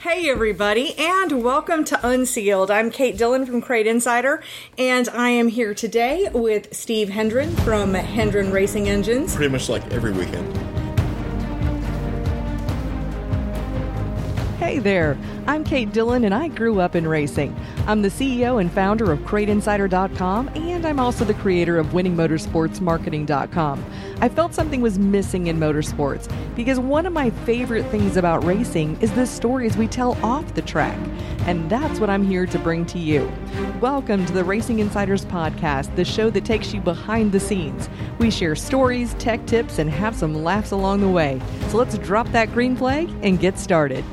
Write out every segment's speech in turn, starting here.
Hey, everybody, and welcome to Unsealed. I'm Kate Dillon from Crate Insider, and I am here today with Steve Hendren from Hendren Racing Engines. Pretty much like every weekend. Hey there, I'm Kate Dillon and I grew up in racing. I'm the CEO and founder of CrateInsider.com and I'm also the creator of WinningMotorsportsMarketing.com. I felt something was missing in motorsports because one of my favorite things about racing is the stories we tell off the track. And that's what I'm here to bring to you. Welcome to the Racing Insiders Podcast, the show that takes you behind the scenes. We share stories, tech tips, and have some laughs along the way. So let's drop that green flag and get started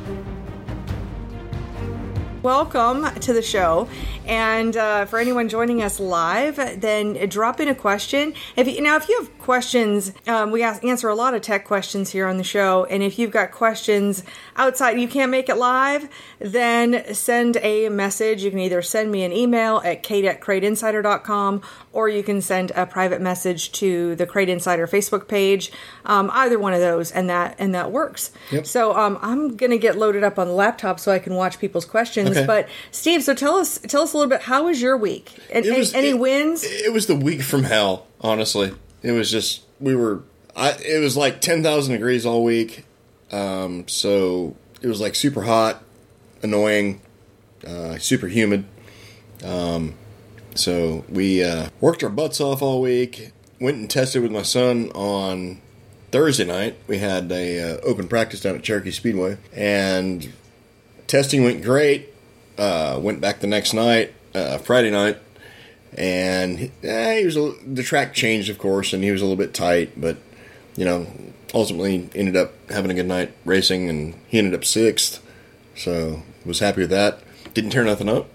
welcome to the show. And uh, for anyone joining us live, then drop in a question. If you, now, if you have questions, um, we ask, answer a lot of tech questions here on the show. And if you've got questions outside, you can't make it live, then send a message. You can either send me an email at kate at crateinsider.com or you can send a private message to the Crate Insider Facebook page. Um, either one of those, and that and that works. Yep. So um, I'm gonna get loaded up on the laptop so I can watch people's questions. Okay. But Steve, so tell us tell us a little bit. How was your week? And, was, any, it, wins? It was the week from hell. Honestly, it was just we were. I, it was like ten thousand degrees all week. Um, so it was like super hot, annoying, uh, super humid. Um, so we uh, worked our butts off all week. Went and tested with my son on Thursday night. We had a uh, open practice down at Cherokee Speedway, and testing went great. Uh, went back the next night, uh, Friday night, and eh, he was a, the track changed, of course, and he was a little bit tight, but you know, ultimately ended up having a good night racing, and he ended up sixth. So was happy with that. Didn't tear nothing up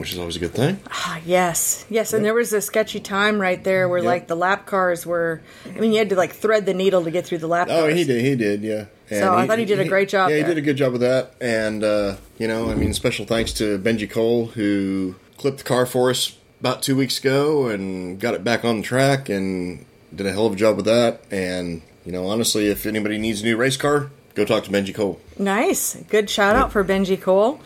which is always a good thing. Ah, yes, yes, and there was a sketchy time right there where yep. like the lap cars were. I mean, you had to like thread the needle to get through the lap. Oh, cars. he did. He did. Yeah. And so I thought he did a great job. Yeah, there. he did a good job with that, and uh, you know, I mean, special thanks to Benji Cole who clipped the car for us about two weeks ago and got it back on the track and did a hell of a job with that. And you know, honestly, if anybody needs a new race car, go talk to Benji Cole. Nice, good shout yep. out for Benji Cole.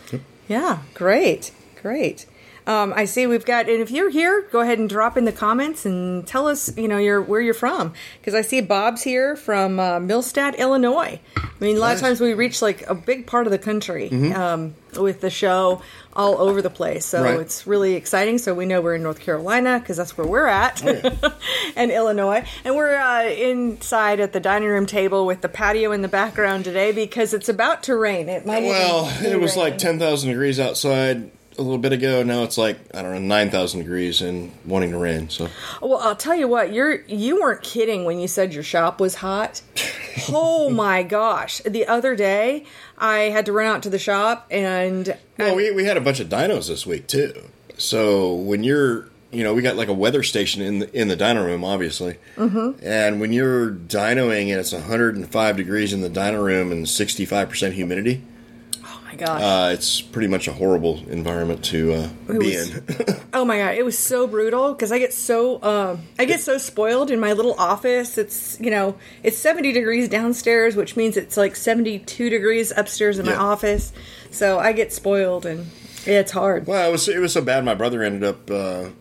Yeah, great, great. Um, I see we've got, and if you're here, go ahead and drop in the comments and tell us, you know, your where you're from. Because I see Bob's here from uh, Millstadt, Illinois. I mean, a lot nice. of times we reach like a big part of the country mm-hmm. um, with the show all over the place. So right. it's really exciting. So we know we're in North Carolina because that's where we're at, oh, yeah. and Illinois. And we're uh, inside at the dining room table with the patio in the background today because it's about to rain. It might. Well, it was like ten thousand degrees outside a little bit ago. Now it's like I don't know nine thousand degrees and wanting to rain. So, well, I'll tell you what you're you weren't kidding when you said your shop was hot. oh my gosh! The other day I had to run out to the shop and well, we we had a bunch of dynos this week too. So when you're you know, we got like a weather station in the in the dyno room, obviously. Mm-hmm. And when you're dynoing and it's 105 degrees in the dyno room and 65 percent humidity, my gosh. Uh, it's pretty much a horrible environment to uh, be was, in. oh my god, it was so brutal because I get so uh, I get so spoiled in my little office. It's you know it's seventy degrees downstairs, which means it's like seventy two degrees upstairs in yeah. my office. So I get spoiled and it's hard. Well, it was it was so bad. My brother ended up.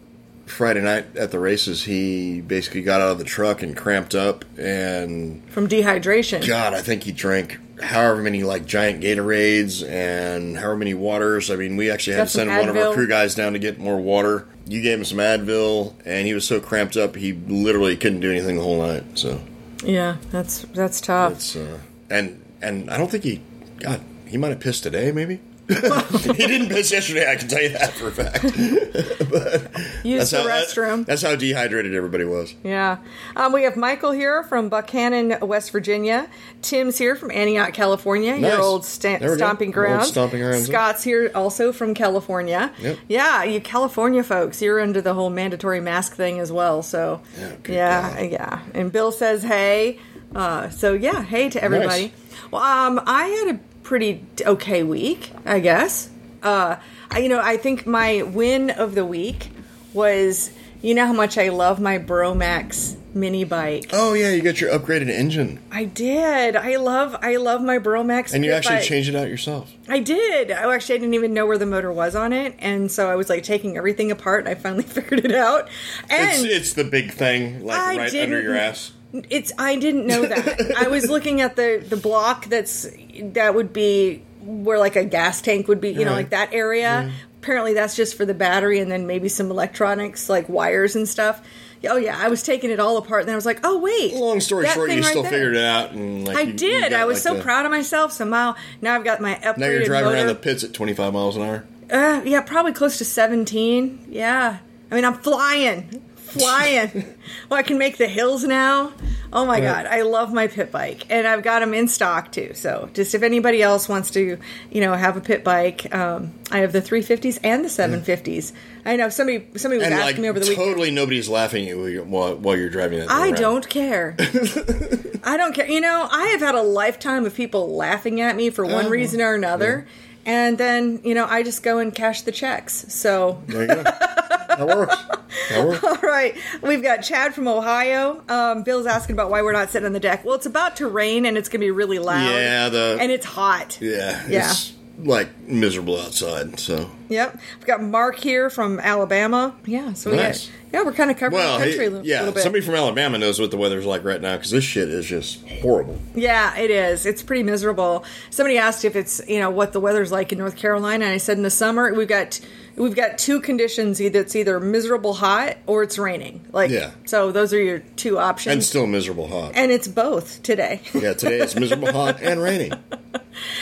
Friday night at the races, he basically got out of the truck and cramped up and from dehydration. God, I think he drank however many like giant Gatorades and however many waters. I mean, we actually had to send one of our crew guys down to get more water. You gave him some Advil, and he was so cramped up he literally couldn't do anything the whole night. So yeah, that's that's tough. uh, and and I don't think he, God, he might have pissed today, maybe. he didn't piss yesterday. I can tell you that for a fact. but Use the how, restroom. That, that's how dehydrated everybody was. Yeah. Um, we have Michael here from Buckhannon, West Virginia. Tim's here from Antioch, California. Nice. Your old sta- stomping ground. Stomping grounds. Scott's here also from California. Yep. Yeah, you California folks. You're under the whole mandatory mask thing as well. So yeah, yeah, yeah. And Bill says hey. Uh, so yeah, hey to everybody. Nice. Well, um, I had a pretty okay week, I guess. Uh, I, you know, I think my win of the week was you know how much I love my Bromax mini bike. Oh yeah, you got your upgraded engine, I did. I love I love my Bromax. and you actually bike. changed it out yourself. I did. I actually I didn't even know where the motor was on it, and so I was like taking everything apart. and I finally figured it out. And It's it's the big thing, like I right under your ass. It's I didn't know that. I was looking at the the block that's that would be where like a gas tank would be, you know, Right. like that area. Apparently that's just for the battery and then maybe some electronics like wires and stuff. Oh yeah, I was taking it all apart and then I was like, "Oh wait." Long story short, you right still there. figured it out, and like I you- you did. got, I was like, so the- proud of myself. Somehow now I've got my upgraded Now you're driving motor. around the pits at 25 miles an hour. Uh, yeah, probably close to 17. Yeah. I mean, I'm flying. Flying. well, I can make the hills now. Oh my God. I love my pit bike. And I've got them in stock too. So, just if anybody else wants to, you know, have a pit bike, um, I have the 350s and the 750s. I know somebody somebody was And asking like me over the weekend. totally nobody's laughing at you while you're, while, while you're driving thing I around. don't care. I don't care. You know, I have had a lifetime of people laughing at me for one Oh, reason or another. And then, you know, I just go and cash the checks. So, There you go. that works. That works. All right, we've got Chad from Ohio. Um, Bill's asking about why we're not sitting on the deck. Well, it's about to rain and it's going to be really loud. Yeah, the and it's hot. yeah, Yeah. it's like miserable outside. So Yep. We've got Mark here from Alabama. Yeah, so we Nice. got, yeah, we're kind of covering well, the country hey, a little, yeah, little bit. somebody from Alabama knows what the weather's like right now because this shit is just horrible. Yeah, it is. It's pretty miserable. Somebody asked if it's you know what the weather's like in North Carolina, and I said in the summer we've got we've got two conditions: either it's either miserable hot or it's raining. Like Yeah. so, those are your two options. And still miserable hot. and it's both today. yeah, today it's miserable hot and raining.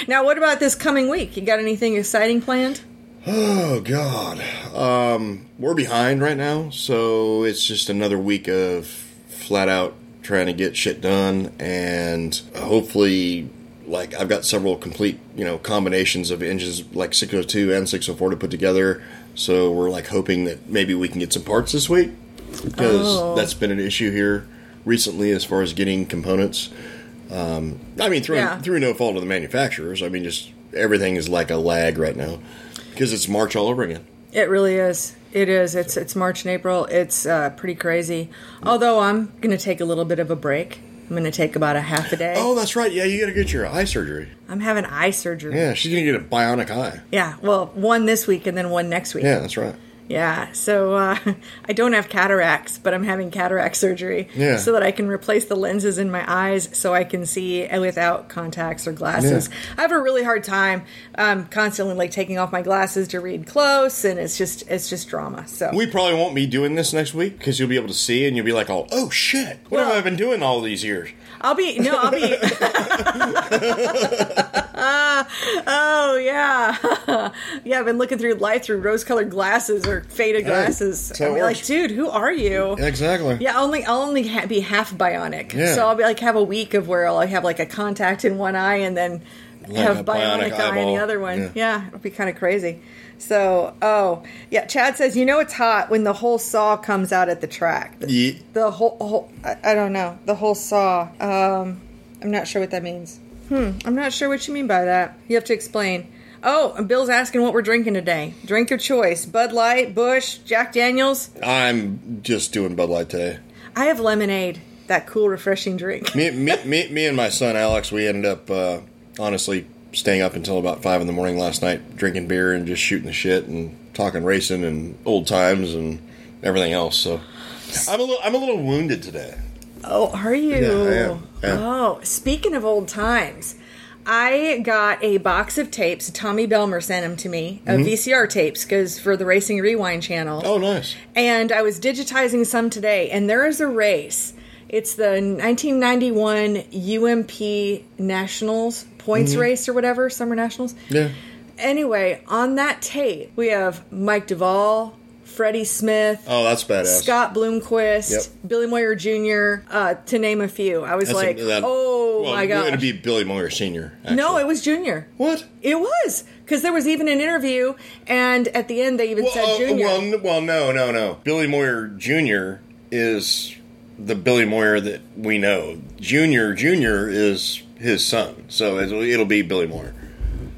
Now, what about this coming week? You got anything exciting planned? Oh God, um, we're behind right now, so it's just another week of flat out trying to get shit done, and hopefully, like I've got several complete, you know, combinations of engines like 602 and 604 to put together. So we're like hoping that maybe we can get some parts this week because Oh. that's been an issue here recently as far as getting components. Um, I mean, through Yeah. through no fault of the manufacturers. I mean, just everything is like a lag right now because it's March all over again. It really is. It is. It's it's March and April. It's uh, pretty crazy. Although I'm going to take a little bit of a break. I'm going to take about a half a day. Oh, that's right. Yeah, you got to get your eye surgery. I'm having eye surgery. Yeah, she's gonna get a bionic eye. Yeah, Well, one this week and then one next week. Yeah, that's right. Yeah, so uh, I don't have cataracts, but I'm having cataract surgery Yeah. so that I can replace the lenses in my eyes so I can see without contacts or glasses. Yeah. I have a really hard time um, constantly like taking off my glasses to read close, and it's just it's just drama. So We probably won't be doing this next week because you'll be able to see and you'll be like, "Oh, oh shit! What Well- have I been doing all these years?" I'll be no, I'll be. oh yeah, yeah. I've been looking through life through rose-colored glasses or faded glasses. how I'll be like, dude, who are you? Exactly. Yeah, only I'll only ha- be half bionic. Yeah. So I'll be like have a week of where I'll have like a contact in one eye and then have bionic, bionic eye in the other one. Yeah. Yeah, it'll be kind of crazy. So, oh yeah, Chad says you know it's hot when the hole saw comes out at the track. The, Ye- the whole, whole I, I don't know the hole saw. Um, I'm not sure what that means. Hmm, I'm not sure what you mean by that. You have to explain. Oh, and Bill's asking what we're drinking today. Drink your choice: Bud Light, Busch, Jack Daniels. I'm just doing Bud Light today. I have lemonade, that cool, refreshing drink. Me, me, me, me and my son Alex, we ended up uh, honestly staying up until about five in the morning last night, drinking beer and just shooting the shit and talking racing and old times and everything else. So I'm a little, I'm a little wounded today. Oh, are you? Yeah, I am. Yeah. Oh, speaking of old times, I got a box of tapes. Tommy Belmer sent them to me, uh, VCR tapes, because for the Racing Rewind channel. Mm-hmm. Oh, nice. And I was digitizing some today, and there is a race. It's the 1991 UMP Nationals points Mm-hmm. race or whatever, Summer Nationals. Yeah. Anyway, on that tape, we have Mike Duvall, Freddie Smith, Oh, that's badass. Scott Bloomquist, Yep. Billy Moyer Jr., uh, to name a few. I was That's a- like, that- oh well, my god. It'd be Billy Moyer Senior. Actually. no, it was Junior. what? It was because there was even an interview, and at the end they even Well, said uh, Junior. well, well, no, no, no. Billy Moyer Jr. is the Billy Moyer that we know. Junior, Junior is his son, so it'll, it'll be Billy Moyer.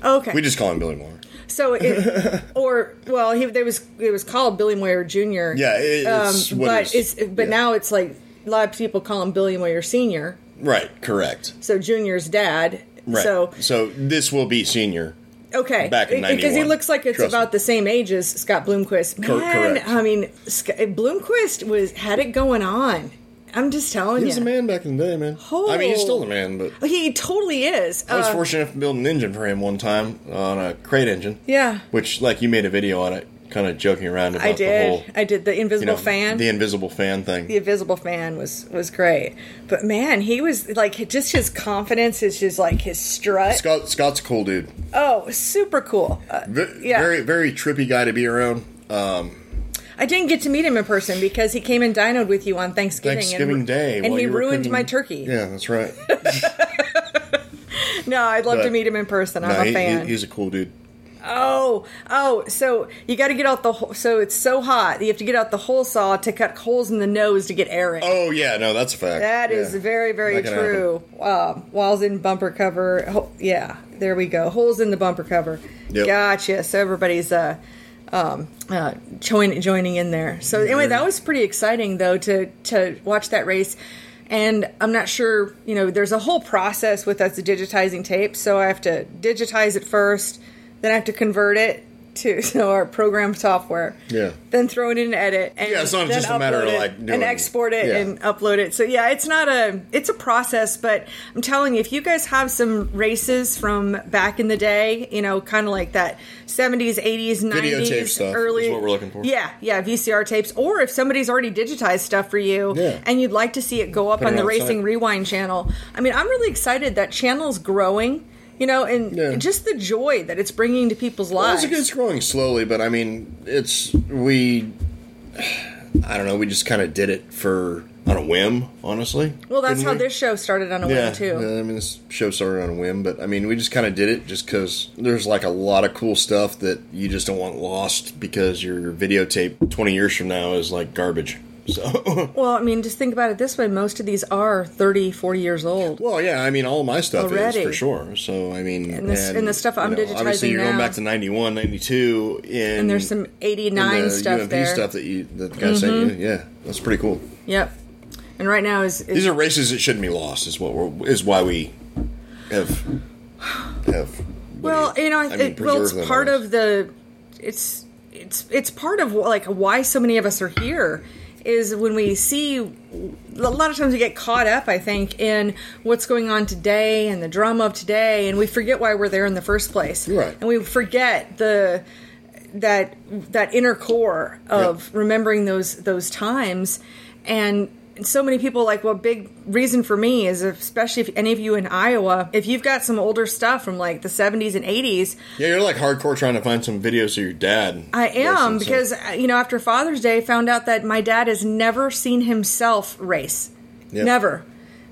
okay, We just call him Billy Moyer. So it, or well, he there was it was called Billy Moyer Jr. Yeah, it- it's um, but is- it's but yeah. now it's like a lot of people call him Billy Moyer Senior. Right, correct. So Junior's dad. Right. So so this will be senior. okay, Back in because he looks like it's Trust about me. the same age as Scott Bloomquist. Man, Cor- correct. I mean, Bloomquist was had it going on. I'm just telling He you. was a man back in the day, man. I mean, he's Oh. still a man, but He totally is. I was Uh, fortunate enough to build an engine for him one time on a crate engine. Yeah. Which, like, you made a video on it, kind of joking around about I the did. whole, I did the you invisible know, fan. the invisible fan thing. the invisible fan was was great but man he was like just his confidence is just like his strut Scott Scott's a cool dude. oh super cool uh, Yeah. Very very trippy guy to be around. Um, i didn't get to meet him in person because he came and dynoed with you on thanksgiving Thanksgiving and, Day, and he ruined cooking- my turkey Yeah, that's right. no i'd love to meet him in person i'm No, a he- he- fan he's a cool dude. oh oh so you got to get out the whole so it's so hot you have to get out the hole saw to cut holes in the nose to get air in Oh yeah, no, that's a fact. That is Yeah. very, very That true. Uh, walls in bumper cover. Ho- yeah, there we go. Holes in the bumper cover. Yep. Gotcha. So everybody's uh, um, uh, join, joining in there. So anyway, that was pretty exciting though to to watch that race. And I'm not sure, you know, there's a whole process with us digitizing tape. So I have to digitize it first, then I have to convert it to so our program software. Yeah. Then throw it in edit. And Yeah, it's not just a matter of, like, and export it yeah. and upload it. So yeah, it's not a it's a process, but I'm telling you, if you guys have some races from back in the day, you know, kind of like that 70s, 80s, 90s, Videotape stuff is early what we're looking for. Yeah, yeah, VCR tapes, or if somebody's already digitized stuff for you Yeah. and you'd like to see it go up Put on the on the Racing. Rewind channel. I mean, I'm really excited that channel's growing. You know, and Yeah. just the joy that it's bringing to people's Well, lives. it's, it's growing slowly, but I mean, it's we. I don't know. We just kind of did it for on a whim, honestly. well, that's how we? this show started on a Yeah, whim too. yeah, I mean, this show started on a whim, but I mean, we just kind of did it just because there's like a lot of cool stuff that you just don't want lost because your videotape 20 years from now is like garbage. So, Well, I mean, just think about it this way. Most of these are 30, 40 years old. well, yeah, I mean, all my stuff Already. is for sure. So, I mean, And this- and the stuff I'm know, Obviously, you're going back to 91, 92, in, And there's some 89 the stuff UMP there. Mm-hmm. stuff that you that the guy sent you. Yeah, that's pretty cool. Yep. And right now is, is These are races that shouldn't be lost. Is what we're, is why we have have. well, you know, I mean, it, well, it's part of the it's it's it's part of like why so many of us are here is when we see a lot of times we get caught up i think in what's going on today and the drama of today and we forget why we're there in the first place Right. and we forget the that that inner core of Yep. remembering those those times and so many people like well big reason for me is especially if any of you in iowa if you've got some older stuff from like the 70s and 80s Yeah, you're like hardcore trying to find some videos of your dad. i am because uh, you know after father's day found out that my dad has never seen himself race Yep. never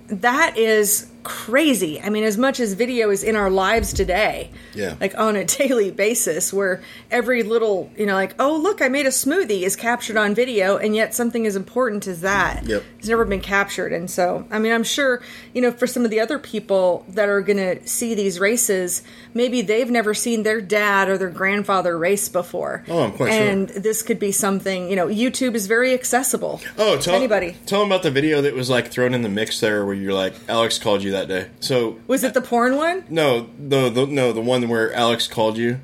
that is crazy i mean as much as video is in our lives today Yeah. like on a daily basis where every little you know like oh look i made a smoothie is captured on video and yet something as important as that Yep. has never been captured and so i mean i'm sure you know for some of the other people that are going to see these races maybe they've never seen their dad or their grandfather race before Oh, I'm quite sure. and this could be something you know youtube is very accessible Oh, tell anybody Tell them about the video that was like thrown in the mix there, where you're like Alex called you that day. So was it the porn one? no, the, the no the one where Alex called you,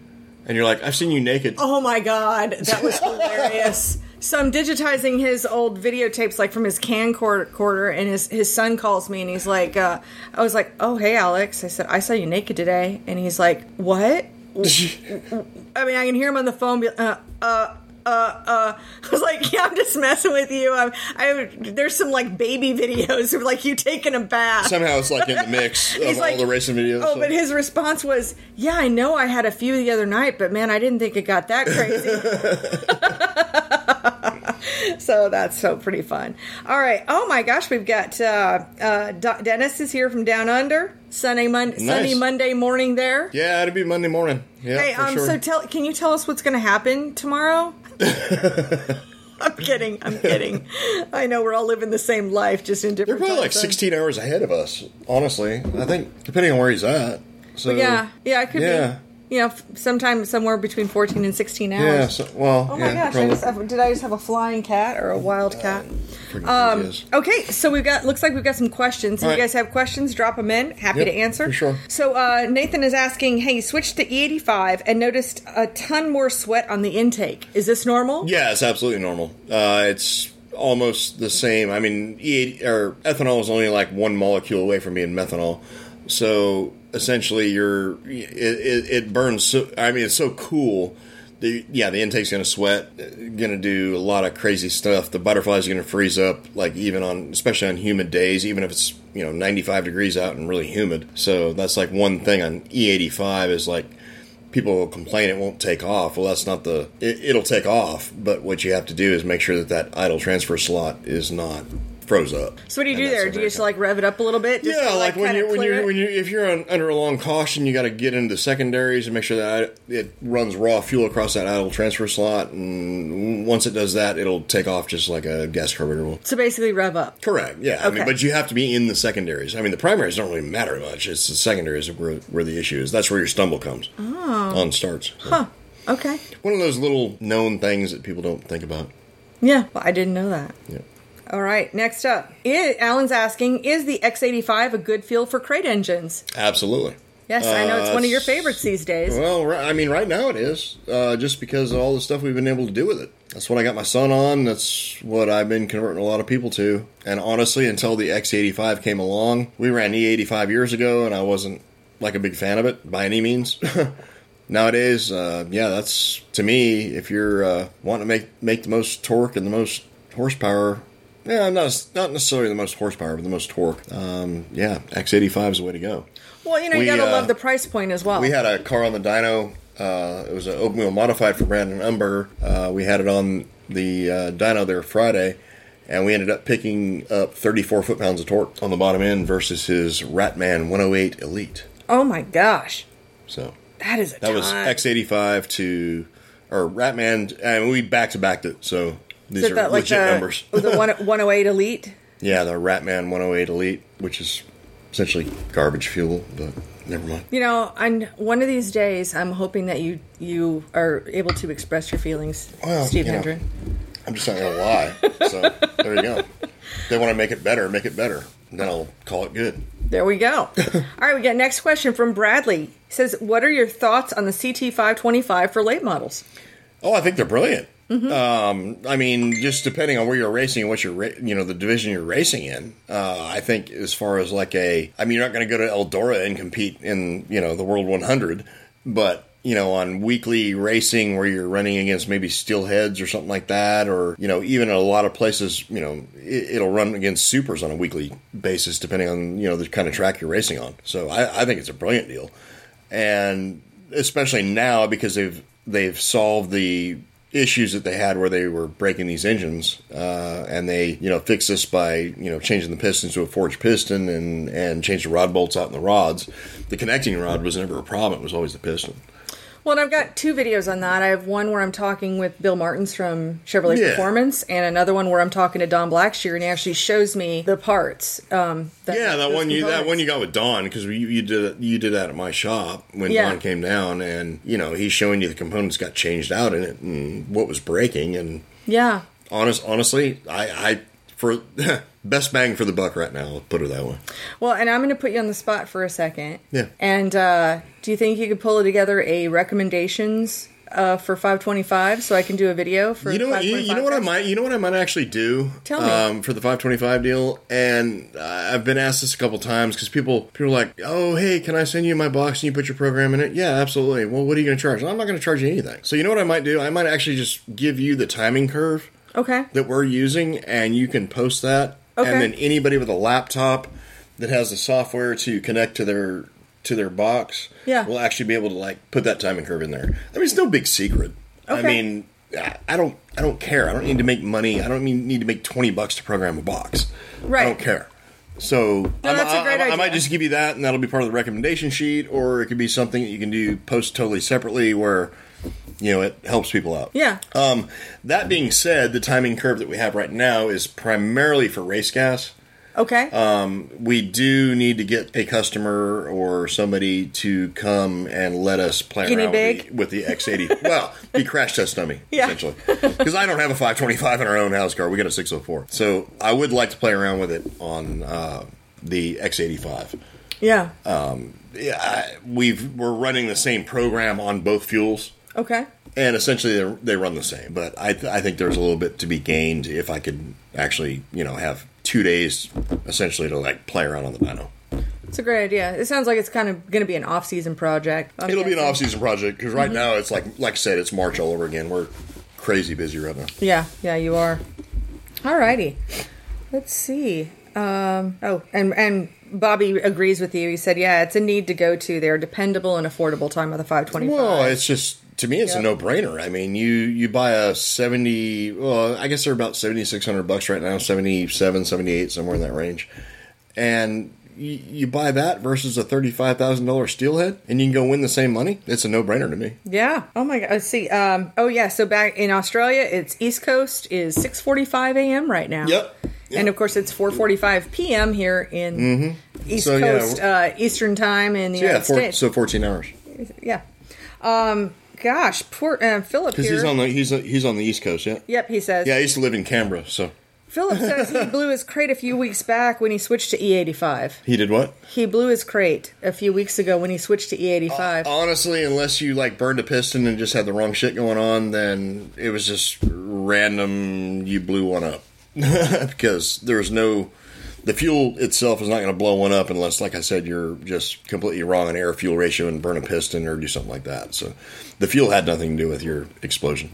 and you're like, I've seen you naked. Oh my god, that was hilarious. So I'm digitizing his old videotapes, like from his camcorder, and his his son calls me, and he's like, uh, "I was like, oh hey Alex," I said, "I saw you naked today," and he's like, "What?" I mean, I can hear him on the phone. Be, uh, uh, uh, uh. I was like, "Yeah, I'm just messing with you." I'm, I there's some like baby videos of like you taking a bath. Somehow it's like in the mix of all like, the racing videos. Oh, so- but his response was, "Yeah, I know. I had a few the other night, but man, I didn't think it got that crazy." so that's so pretty fun. All right. Oh my gosh, we've got uh, uh, Do- Dennis is here from Down Under. Sunday, Mon- sunny Monday morning there. yeah, it'll be Monday morning. Yeah, Hey, um, sure. so tell, can you tell us what's going to happen tomorrow? I'm kidding. I'm kidding. I know we're all living the same life, just in different. They're probably like zones. 16 hours ahead of us. Honestly, I think depending on where he's at. So Yeah, yeah, it could yeah. be. You know, f- sometime somewhere between 14 and 16 hours. Yeah. So, well. Oh my yeah, gosh! I just have, did I just have a flying cat or a wild cat? Freaking Um, okay, so we've got looks like we've got some questions. If All you guys have questions, drop them in. Happy Yep, to answer. for sure. So uh, Nathan is asking, "Hey, switched to E85 and noticed a ton more sweat on the intake. Is this normal?" Yeah, it's absolutely normal. Uh, it's almost the same. I mean, E8 or ethanol is only like one molecule away from being methanol, so essentially, you're it, it, it burns. So I mean, it's so cool. The, yeah, the intake's going to sweat, going to do a lot of crazy stuff. The butterflies are going to freeze up, like even on, especially on humid days, even if it's you know 95 degrees out and really humid. So that's like one thing on E85 is like people will complain it won't take off. Well, that's not the. It, it'll take off, but what you have to do is make sure that that idle transfer slot is not froze up. So what do you do there? Do you just like rev it up a little bit? Just yeah, to, like, when you when you when you if you're on, under a long caution, you got to get into secondaries and make sure that it runs raw fuel across that idle transfer slot, and once it does that, it'll take off just like a gas carburetor will. So basically, rev up. Correct. Yeah. I Okay. mean, but you have to be in the secondaries. I mean, the primaries don't really matter much. It's the secondaries where where the issue is. That's where your stumble comes oh. on starts. So. Oh. Huh. Okay. One of those little known things that people don't think about. Yeah. Well, I didn't know that. Yeah. All right. Next up, I Alan's asking: Is the X85 a good fuel for crate engines? Absolutely. Yes, I know it's Uh, one of your favorites these days. Well, I mean, right now it is, uh, just because of all the stuff we've been able to do with it. That's what I got my son on. That's what I've been converting a lot of people to. And honestly, until the X85 came along, we ran E85 years ago, and I wasn't like a big fan of it by any means. Nowadays, uh, yeah, that's to me. If you're uh, wanting to make make the most torque and the most horsepower, yeah, not not necessarily the most horsepower, but the most torque. Um, yeah, X85 is the way to go. well, you know, you we, gotta uh, love the price point as well. We had a car on the dyno. Uh, it was an open wheel modified for Brandon Umber. Uh, we had it on the uh, dyno there Friday, and we ended up picking up 34 foot pounds of torque on the bottom end versus his Ratman 108 Elite. oh my gosh, So that is a that was. X85 to or Ratman, and we back to backed it. So these Is are that like legit the, numbers. Oh, the one, 108 Elite? yeah, the Ratman 108 Elite, which is essentially garbage fuel, but never mind. You know, and one of these days, I'm hoping that you you are able to express your feelings, Well, Steve you know. Hendren. I'm just not gonna lie. So there you go. They want to make it better, make it better. And then I'll call it good. There we go. All right, we got next question from Bradley. He says, "What are your thoughts on the CT525 for late models?" Oh, I think they're brilliant. Um, I mean, just depending on where you're racing and what you're, ra- you know, the division you're racing in. Uh, I think as far as like a, I mean, you're not going to go to Eldora and compete in, you know, the World 100, but you know, on weekly racing where you're running against maybe steelheads or something like that, or you know, even a lot of places, you know, it, it'll run against supers on a weekly basis depending on you know the kind of track you're racing on. So I, I think it's a brilliant deal, and especially now because they've they've solved the issues that they had where they were breaking these engines, uh, and they you know fixed this by you know changing the pistons to a forged piston and and changed the rod bolts out in the rods. The connecting rod was never a problem; it was always the piston. Well, and I've got two videos on that. I have one where I'm talking with Bill Martins from Chevrolet Yeah. Performance, and another one where I'm talking to Don Blackshear, and he actually shows me the parts. Um, yeah, that one you that one you got with Don because you, you did you did that at my shop when Yeah. Don came down, and you know he's showing you the components got changed out in it and what was breaking, and Yeah. honest honestly, I, I for best bang for the buck right now. I'll put it that way. Well, and I'm going to put you on the spot for a second. Yeah. And uh, do you think you could pull together a recommendations uh, for 525 so I can do a video for You know? You, you know what I might. You know what I might actually do. Tell me. um, for the 525 deal, and uh, I've been asked this a couple times because people people are like, "Oh, hey, can I send you my box and you put your program in it?" Yeah, absolutely. Well, what are you going to charge? I'm not going to charge you anything. So you know what I might do? I might actually just give you the timing curve Okay. that we're using, and you can post that. Okay. And then anybody with a laptop that has the software to connect to their to their box, Yeah. will actually be able to like put that timing curve in there. I mean, it's no big secret. Okay. I mean, I I don't I don't care. I don't need to make money. I don't mean, need to make twenty bucks to program a box. Right. I don't care. So No, that's a I- great I, I idea. might just give you that, and that'll be part of the recommendation sheet, or it could be something that you can do post totally separately, where you know it helps people out. Yeah. Um, that being said, the timing curve that we have right now is primarily for race gas. Okay. we do need to get a customer or somebody to come and let us play Guinea around with the, with the X80. well, be crash test dummy Yeah. essentially, because I don't have a 525 in our own house car. We got a 604, so I would like to play around with it on uh, the X85. yeah. Yeah, I, we've we're running the same program on both fuels. Okay. And essentially, they they run the same. But I, th- I think there's a little bit to be gained if I could actually, you know, have two days essentially to like play around on the dyno. It's a great idea. It sounds like it's kind of going to be an off-season project. I'm It'll be an off-season project because right now it's like like I said, it's March all over again. We're crazy busy right now. Yeah, yeah, you are. Alrighty. Let's see. Um, oh, and and Bobby agrees with you. He said, "Yeah, it's a need to go to. They're dependable and affordable time of the 525." Well, it's just to me, it's Yep. a no-brainer. I mean, you you buy a seventy. Well, I guess they're about seventy six hundred bucks right now, 77, 78, somewhere in that range, and. You, you buy that versus a thirty-five thousand dollar steelhead, and you can go win the same money. It's a no-brainer to me. yeah. Oh my god. Let's see. Um, oh yeah. So back in Australia, it's East Coast is 6:45 a.m. right now. Yep. And of course, it's 4:45 p.m. here in East So, yeah, Coast uh, Eastern time in the So, yeah, four, States. so fourteen hours. yeah. Um, gosh, poor uh, Philip Because he's on the he's he's on the East Coast, yeah. yep, he says. Yeah, I used to live in Canberra, so Philip says he blew his crate a few weeks back when he switched to E85. he did what? He blew his crate a few weeks ago when he switched to E E85. Honestly, unless you like burned a piston and just had the wrong shit going on, then it was just random. You blew one up because there was no. The fuel itself is not going to blow one up unless, like I said, you're just completely wrong on air fuel ratio and burn a piston or do something like that. So, the fuel had nothing to do with your explosion.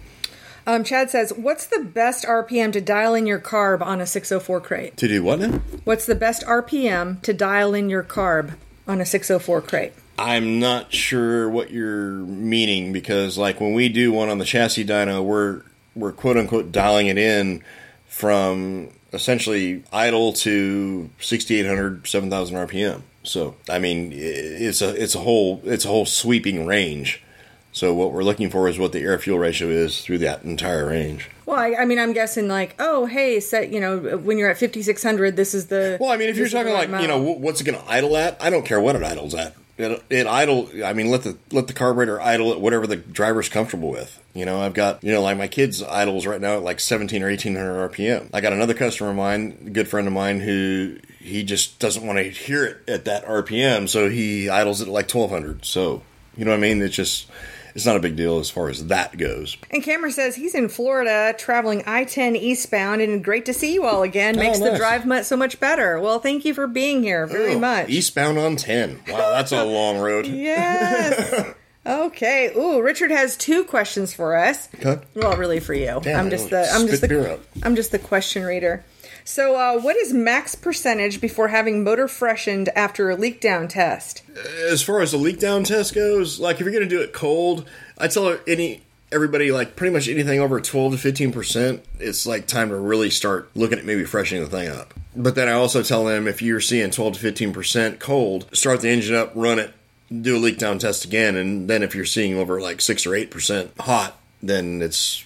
Um, Chad says, "What's the best RPM to dial in your carb on a 604 crate? To do what now? What's the best RPM to dial in your carb on a 604 crate?" I'm not sure what you're meaning because, like, when we do one on the chassis dyno, we're we're quote unquote dialing it in from essentially idle to 6,800, 7,000 RPM. So, I mean, it's a it's a whole it's a whole sweeping range. So, what we're looking for is what the air fuel ratio is through that entire range. Well, I, I mean, I'm guessing like, oh, hey, set, you know, when you're at 5600, this is the. Well, I mean, if you're this is the talking like you know what's it going to idle at, I don't care what it idles at. It, it idle. I mean, let the let the carburetor idle at whatever the driver's comfortable with. You know, I've got you know like my kids idles right now at like 17 or 1800 RPM. I got another customer of mine, good friend of mine, who he just doesn't want to hear it at that RPM, so he idles it at like 1200. So you know what I mean? It's just it's not a big deal as far as that goes. And Cameron says he's in Florida traveling I 10 eastbound, and great to see you all again. Oh, Makes the nice. drive much so much better. Well, thank you for being here very Oh, much. Eastbound on 10. Wow, that's a long road. Yes. okay. Ooh, Richard has two questions for us. Okay. Well, really for you. Damn, I'm just the I'm just the. I'm just the question reader. So, uh, what is max percentage before having motor freshened after a leak down test? as far as the leak down test goes, like if you're going to do it cold, I tell any everybody like pretty much anything over 12 to 15 percent, it's like time to really start looking at maybe freshening the thing up. But then I also tell them if you're seeing 12 to 15 percent cold, start the engine up, run it, do a leak down test again, and then if you're seeing over like six or eight percent hot, then it's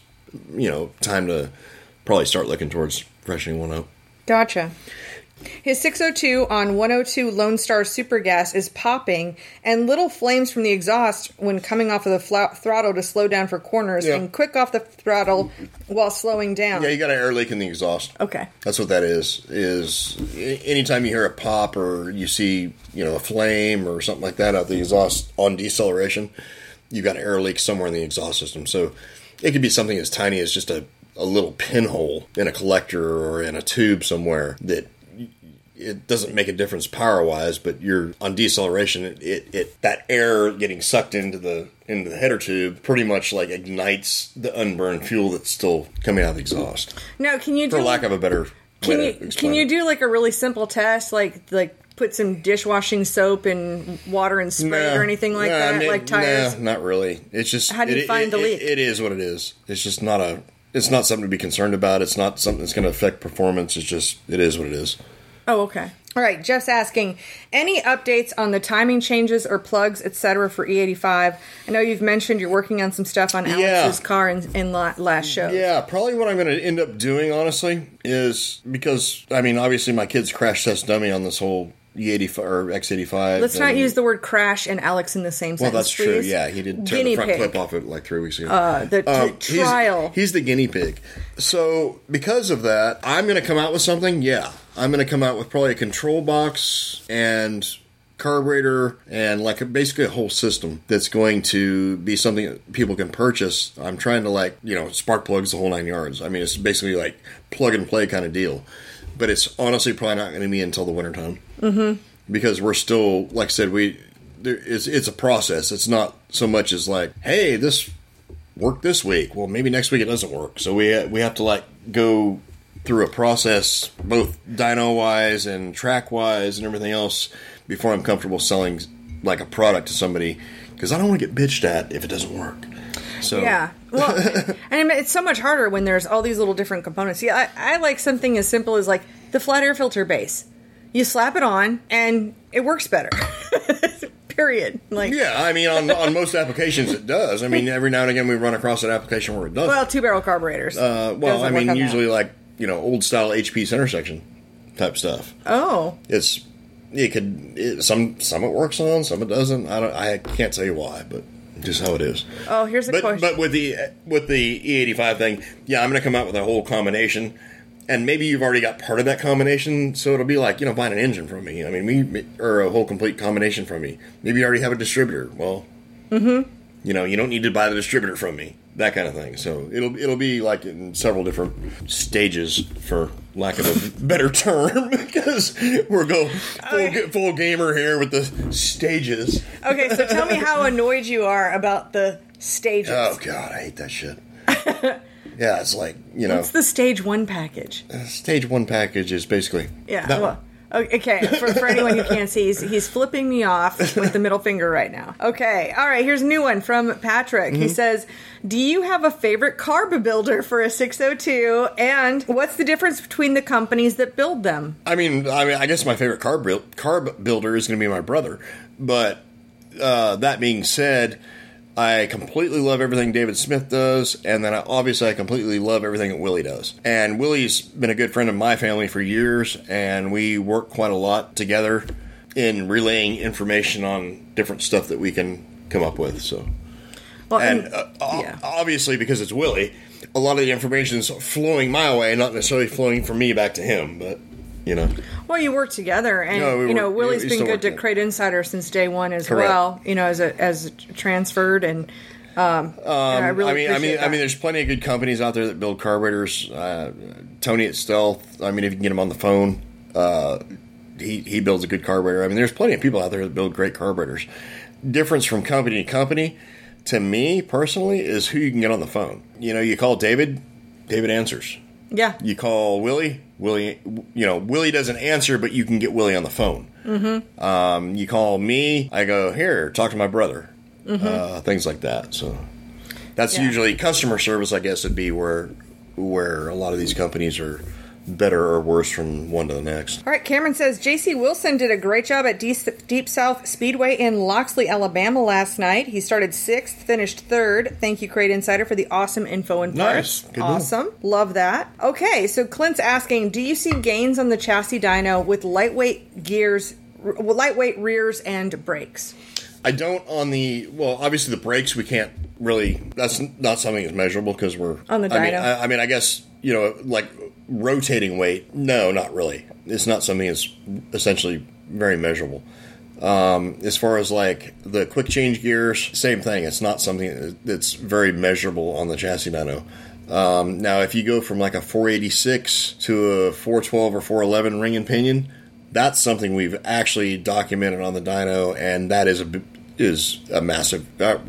you know time to probably start looking towards freshening one up. Gotcha. His 602 on 102 Lone Star Super Gas is popping, and little flames from the exhaust when coming off of the fla- throttle to slow down for corners, Yeah. and quick off the throttle while slowing down. Yeah, you got an air leak in the exhaust. okay. That's what that is. Is anytime you hear a pop or you see you know a flame or something like that out the exhaust on deceleration, you got an air leak somewhere in the exhaust system. So it could be something as tiny as just a, a little pinhole in a collector or in a tube somewhere that it doesn't make a difference power wise, but you're on deceleration. It, it, it that air getting sucked into the into the header tube pretty much like ignites the unburned fuel that's still coming out of the exhaust. Now, can you do For lack of a better can way you can you do like a really simple test, like like put some dishwashing soap and water and spray it or anything like Nah, that, nah, like tires? Nah, not really. It's just How do you it- find the leak? it is what it is. It's just not a. It's not something to be concerned about. It's not something that's going to affect performance. It's just it is what it is. Oh, okay. All right. Jeff's asking any updates on the timing changes or plugs, etc. for E85. I know you've mentioned you're working on some stuff on Alex's Yeah. car in, in la- last show. Yeah, probably what I'm going to end up doing, honestly, is because I mean, obviously, my kids crash test dummy on this whole E85 or X85. Let's not use the word crash and Alex in the same Well, sentence. Well, that's true. please. Yeah, he did tear Guinea the front pig. clip off it like three weeks ago. Uh, the t- Um, he's- trial. He's, the guinea pig. So because of that, I'm going to come out with something. Yeah, I'm going to come out with probably a control box and carburetor and like a, basically a whole system that's going to be something that people can purchase. I'm trying to like you know spark plugs the whole nine yards. I mean, it's basically like plug and play kind of deal. But it's honestly probably not going to be until the wintertime mm-hmm. because we're still like I said we. There, it's it's a process. It's not so much as like, hey, this worked this week. Well, maybe next week it doesn't work. So we we have to like go through a process, both dyno wise and track wise and everything else, before I'm comfortable selling like a product to somebody because I don't want to get bitched at if it doesn't work. So Yeah. Well, and I mean, it's so much harder when there's all these little different components. Yeah, I, I like something as simple as like the flat air filter base. You slap it on and it works better. Period. Like, Yeah, I mean, on, on most applications it does. I mean, every now and again we run across an application where it doesn't. well, two barrel carburetors. uh, well, I mean, that. usually like you know old style HP center section type stuff. Oh, it's it could it, some some it works on some it doesn't i don't i can't tell you why but just how it is. Oh, here's a but question. but with the with the e85 thing yeah i'm gonna come out with a whole combination. And maybe you've already got part of that combination so it'll be like you know buying an engine from me. I mean we or a whole complete combination from me. Maybe you already have a distributor. Well mm-hmm. you know you don't need to buy the distributor from me that kind of thing so it'll it'll be like in several different stages for lack of a better term because we're going full, full gamer here with the stages okay, so tell me how annoyed you are about the stages. oh god i hate that shit yeah it's like you know What's the stage one package? Uh, stage one package is basically Yeah. that well, one. Okay, for, for anyone who can't see, he's, he's flipping me off with the middle finger right now. Okay, all right, here's a new one from Patrick. Mm-hmm. He says, Do you have a favorite carb builder for a 602? And what's the difference between the companies that build them? I mean, I mean, I guess my favorite carb carb builder is going to be my brother. But uh, that being said, I completely love everything David Smith does, and then I, obviously I completely love everything that Willie does. And Willie's been a good friend of my family for years, and we work quite a lot together in relaying information on different stuff that we can come up with. So, Well, and uh, yeah. obviously because it's Willie, a lot of the information is flowing my way, not necessarily flowing from me back to him. But you know. Well, you work together, and No, we you know work- Willie's been good to. Crate Insider since day one as Correct. well. You know, as a as transferred, and um, and I really I mean, I mean, I mean, there's plenty of good companies out there that build carburetors. Uh, Tony at Stealth. I mean, if you can get him on the phone, uh, he he builds a good carburetor. I mean, there's plenty of people out there that build great carburetors. Difference from company to company, to me personally, is who you can get on the phone. You know, you call David, David answers. yeah, You call Willie, Willie, you know, Willie doesn't answer, but you can get Willie on the phone. Mm-hmm. Um, you call me, I go here, talk to my brother, uh, things like that. So that's Yeah. usually customer service. I guess would be where where a lot of these companies are better or worse from one to the next. All right, Cameron says JC Wilson did a great job at Deep, Deep South Speedway in Loxley, Alabama last night. He started sixth, finished third. Thank you, Crate Insider, for the awesome info and Nice. Good awesome. Love that. Okay, so Clint's asking Do you see gains on the chassis dyno with lightweight gears, r- lightweight rears, and brakes? I don't on the well. Obviously, the brakes we can't really. That's not something that's measurable because we're On the I mean, dyno. I, I mean, I guess you know, like rotating weight. No, not really. It's not something that's essentially very measurable. Um, as far as like the quick change gears, same thing. It's not something that's very measurable on the chassis dyno. Um, now, if you go from like a 486 to a 412 or 411 ring and pinion, that's something we've actually documented on the dyno, and that is a is a massive. Uh,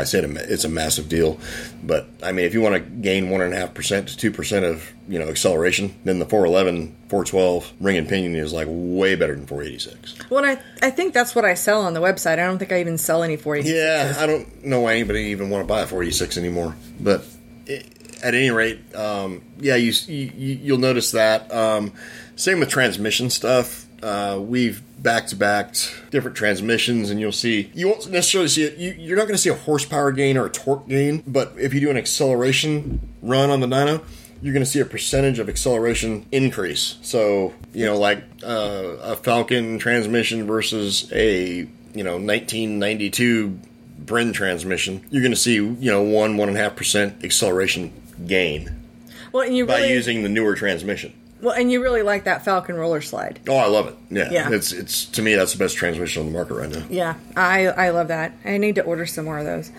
I said it's a massive deal, but I mean, if you want to gain one and a half percent to two percent of you know acceleration, then the 411, 412 ring and pinion is like way better than 486. Well, I, I think that's what I sell on the website. I don't think I even sell any for you. Yeah, I don't know why anybody even want to buy a 486 anymore. But i at any rate, um, yeah, you, you you'll notice that. Um, Same with transmission stuff. Uh, we've back to back different transmissions, and you'll see you won't necessarily see it. You, you're not going to see a horsepower gain or a torque gain, but if you do an acceleration run on the dyno, you're going to see a percentage of acceleration increase. So you know, like uh, a Falcon transmission versus a you know 1992 Brinn transmission, you're going to see you know one one and a half percent acceleration gain Well, and you by really using the newer transmission. Well, and you really like that Falcon roller slide. Oh, I love it. Yeah, Yeah. it's it's to me that's the best transmission on the market right now. Yeah, I I love that. I need to order some more of those.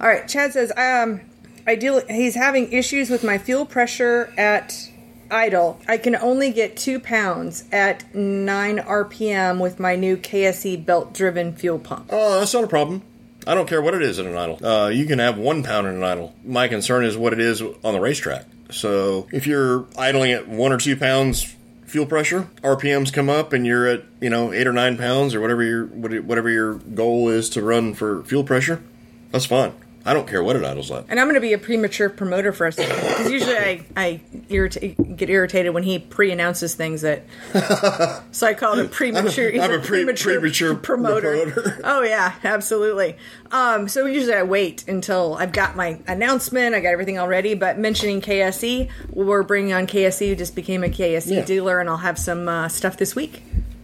All right, Chad says um, I deal. He's having issues with my fuel pressure at idle. I can only get two pounds at nine RPM with my new KSE belt-driven fuel pump. Oh, that's not a problem. I don't care what it is in an idle. Uh, you can have one pound in an idle. My concern is what it is on the racetrack. So if you're idling at one or two pounds fuel pressure, RPMs come up, and you're at you know eight or nine pounds or whatever your whatever your goal is to run for fuel pressure, that's fine. I don't care what it idles at. And I'm going to be a premature promoter for us because usually I I irrita- get irritated when he pre-announces things that. so I call it a premature. I'm a pre- premature promoter. promoter. Oh yeah, absolutely. Um, so usually I wait until I've got my announcement, I got everything all ready. But mentioning KSE, we're bringing on KSE. who Just became a KSE Yeah. dealer, and I'll have some uh, stuff this week.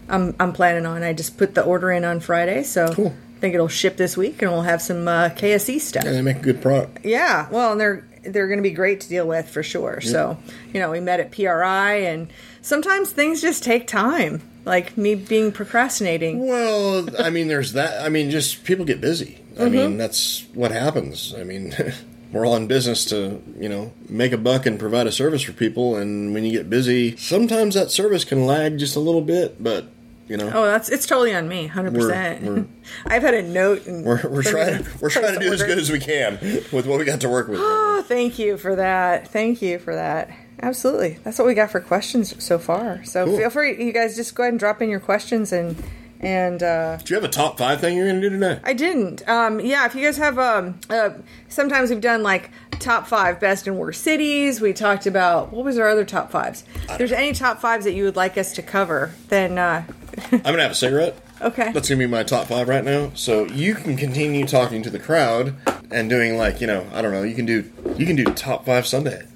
I'm I'm planning on. I just put the order in on Friday, so. Cool. Think it'll ship this week, and we'll have some uh, KSE stuff. And they make a good product. Yeah, well, and they're they're going to be great to deal with for sure. So, you know, we met at PRI, and sometimes things just take time, like me being procrastinating. Well, I mean, there's that. I mean, just people get busy. I mean, that's what happens. I mean, we're all in business to, you know, make a buck and provide a service for people. And when you get busy, sometimes that service can lag just a little bit, but, you know. Oh, that's it's totally on me, hundred percent. I've had a note, and We're, we're trying to we're trying to do as good as we can with what we got to work with. Oh, thank you for that. Thank you for that. Absolutely, that's what we got for questions so far. So Cool. feel free, you guys, just go ahead and drop in your questions and and. uh Do you have a top five thing you're going to do today? I didn't. Um, yeah, if you guys have, um, uh, sometimes we've done like top five best and worst cities. We talked about what was our other top fives. If there's any top fives that you would like us to cover, then uh, I'm to have a cigarette. okay. That's to be my top five right now. So you can continue talking to the crowd and doing like you know I don't know. You can do you can do top five Sunday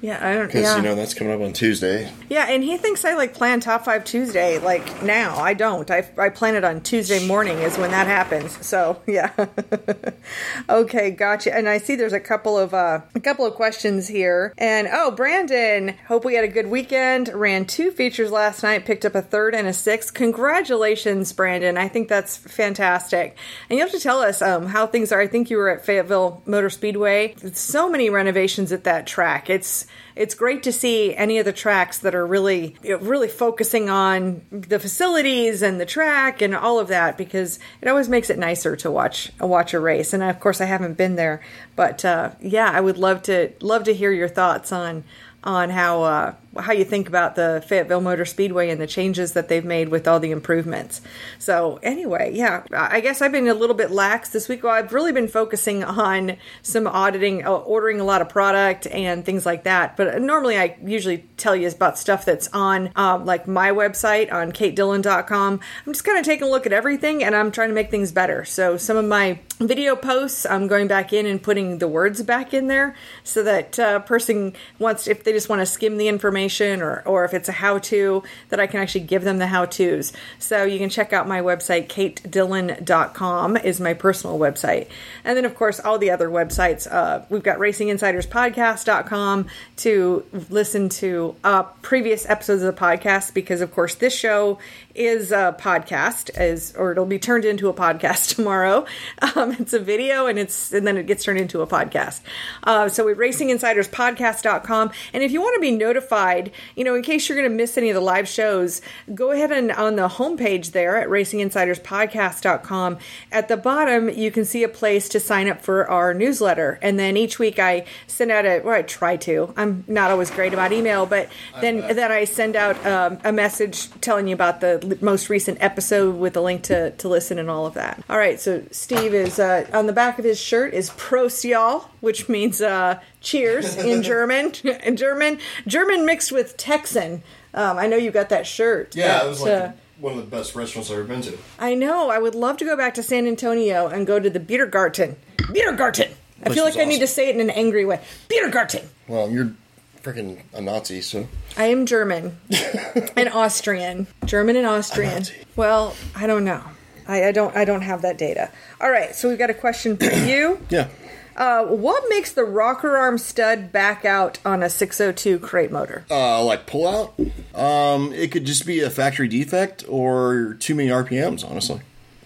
yeah, I don't. because Yeah, you know that's coming up on Tuesday. yeah, and he thinks I like plan top five Tuesday. Like now, I don't. I I plan it on Tuesday morning is when that happens. So yeah. okay, gotcha. And I see there's a couple of uh, a couple of questions here. And oh, Brandon, hope we had a good weekend. Ran two features last night, picked up a third and a sixth. Congratulations, Brandon. I think that's fantastic. And you have to tell us um, how things are. I think you were at Fayetteville Motor Speedway. So many renovations at that track. It's it's great to see any of the tracks that are really you know, really focusing on the facilities and the track and all of that because it always makes it nicer to watch watch a race. And of course, I haven't been there, but uh, yeah, I would love to love to hear your thoughts on on how uh, how you think about the Fayetteville Motor Speedway and the changes that they've made with all the improvements. So anyway, yeah, I guess I've been a little bit lax this week. Well, I've really been focusing on some auditing, uh, ordering a lot of product and things like that. But normally, I usually tell you about stuff that's on um, like my website on katedillon.com. I'm just kind of taking a look at everything and I'm trying to make things better. So some of my video posts, I'm going back in and putting the words back in there so that uh, person wants if they just want to skim the information or or if it's a how to that I can actually give them the how to's. So you can check out my website katedillon.com is my personal website. And then of course all the other websites uh, we've got racinginsiderspodcast.com to listen to uh, previous episodes of the podcast because of course this show is a podcast as or it'll be turned into a podcast tomorrow. Um, it's a video and it's and then it gets turned into a podcast. Uh, so at racinginsiderspodcast.com and if you want to be notified, you know, in case you're going to miss any of the live shows, go ahead and on the homepage there at racinginsiderspodcast.com at the bottom you can see a place to sign up for our newsletter and then each week I send out a well I try to. I'm not always great about email, but then then I send out um, a message telling you about the most recent episode with a link to, to listen and all of that. All right, so Steve is uh, on the back of his shirt is Prost y'all, which means uh, cheers in German. in German, German mixed with Texan. Um, I know you got that shirt. Yeah, that, it was like uh, one of the best restaurants I've ever been to. I know. I would love to go back to San Antonio and go to the Biergarten. Biergarten. I feel like was I need to say it in an angry way. Biergarten. Well, you're freaking a Nazi, so I am German and Austrian. German and Austrian. Well, I don't know. I, I don't. I don't have that data. All right. So we've got a question for you. yeah. Uh, what makes the rocker arm stud back out on a 602 crate motor? Uh, like pull out. Um, it could just be a factory defect or too many RPMs. Honestly.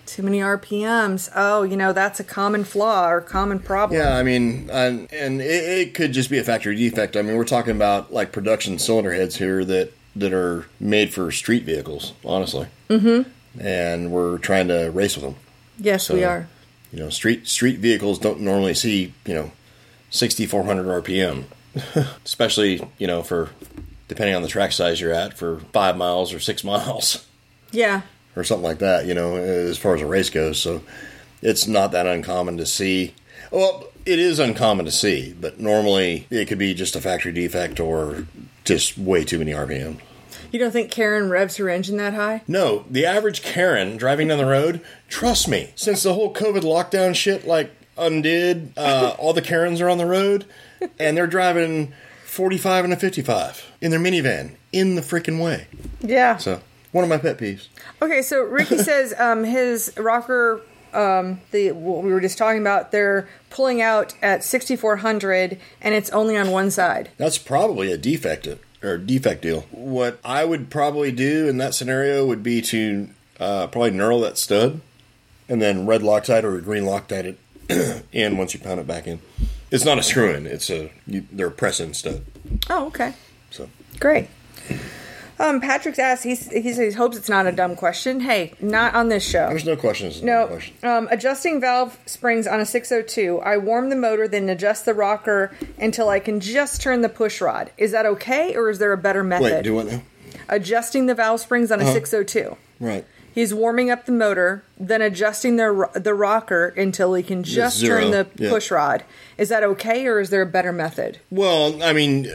Too many RPMs. Oh, you know that's a common flaw or common problem. Yeah, I mean, and, and it, it could just be a factory defect. I mean, we're talking about like production cylinder heads here that that are made for street vehicles. Honestly. Mm-hmm. And we're trying to race with them. Yes, we are. You know, street street vehicles don't normally see you know 6,400 RPM, especially you know for depending on the track size you're at for five miles or six miles Yeah. or something like that. You know, as far as a race goes, so it's not that uncommon to see. Well, it is uncommon to see, but normally it could be just a factory defect or just way too many RPM. You don't think Karen revs her engine that high? No, the average Karen driving down the road, trust me, since the whole COVID lockdown shit like undid, uh, all the Karens are on the road and they're driving 45 and a 55 in their minivan in the freaking way. Yeah. So, one of my pet peeves. Okay, so Ricky says um, his rocker, um, the what we were just talking about, they're pulling out at 6400 and it's only on one side. That's probably a defect or defect deal. What I would probably do in that scenario would be to uh, probably knurl that stud and then red Loctite or green Loctite it in once you pound it back in. It's not a screw in. It's a you, they're a press in stud. Oh, okay. So Great. Um, Patrick's asked, he's, he says he hopes it's not a dumb question. Hey, not on this show. there's no questions. No, question. um, adjusting valve springs on a 602. I warm the motor, then adjust the rocker until I can just turn the push rod. Is that okay, or is there a better method? Wait, do what now? adjusting the valve springs on a 602. Right. He's warming up the motor, then adjusting the the rocker until he can just zero, turn the yeah. push rod. Is that okay, or is there a better method? Well, I mean,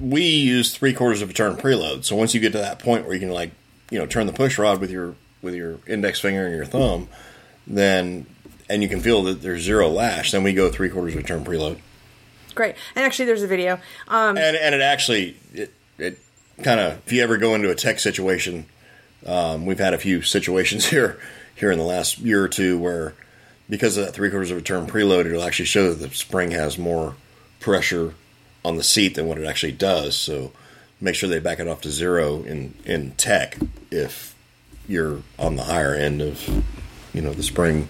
we use three quarters of a turn preload. So once you get to that point where you can like, you know, turn the push rod with your with your index finger and your thumb, then and you can feel that there's zero lash, then we go three quarters of a turn preload. Great. And actually, there's a video. Um, And and it actually it it kind of if you ever go into a tech situation, um, we've had a few situations here here in the last year or two where because of that three quarters of a turn preload, it'll actually show that the spring has more pressure on the seat than what it actually does. So make sure they back it off to zero in in tech if you're on the higher end of you know the spring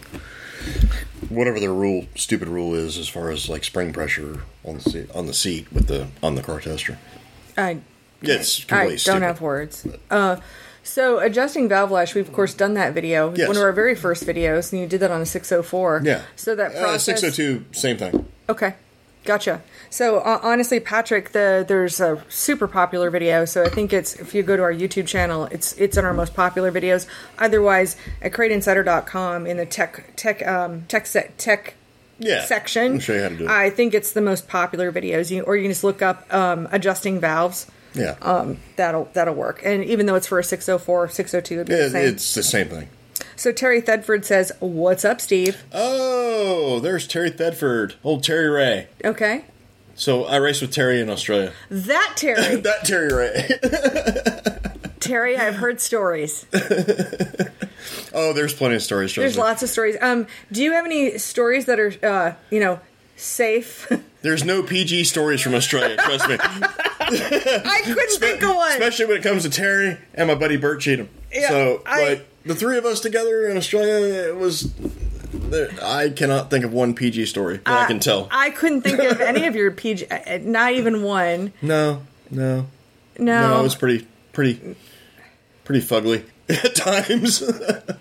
whatever their rule stupid rule is as far as like spring pressure on the seat on the seat with the on the car tester I yeah, it's I don't stupid. have words. Uh, so adjusting valve lash, we've of course done that video. Yes. One of our very first videos, and you did that on a 604. yeah So that uh, process. 602 same thing Okay, gotcha. So uh, honestly, Patrick, the there's a super popular video. So I think it's if you go to our YouTube channel, it's it's in our most popular videos. Otherwise, at CrateInsider.com in the tech tech um, tech se- tech yeah section, I'll show you how to do it I think it's the most popular videos. You, or you can just look up um, adjusting valves. Yeah Um, that'll that'll work. And even though it's for a 604, 602 would be the same. it's the same thing So Terry Thedford says, "What's up, Steve?" oh there's terry thedford old terry ray Okay, so i raced with terry in australia that Terry, that terry ray Terry, I've heard stories. oh there's plenty of stories There's me. lots of stories. Um, do you have any stories that are, uh, you know, safe? There's no pg stories from australia trust me I couldn't think of one. especially when it comes to terry and my buddy bert cheatham Yeah, so I- like the three of us together in australia it was i cannot think of one pg story that i can tell I couldn't think of any of your PG. uh, Not even one. no no No. No, it was pretty, pretty, pretty fugly at times.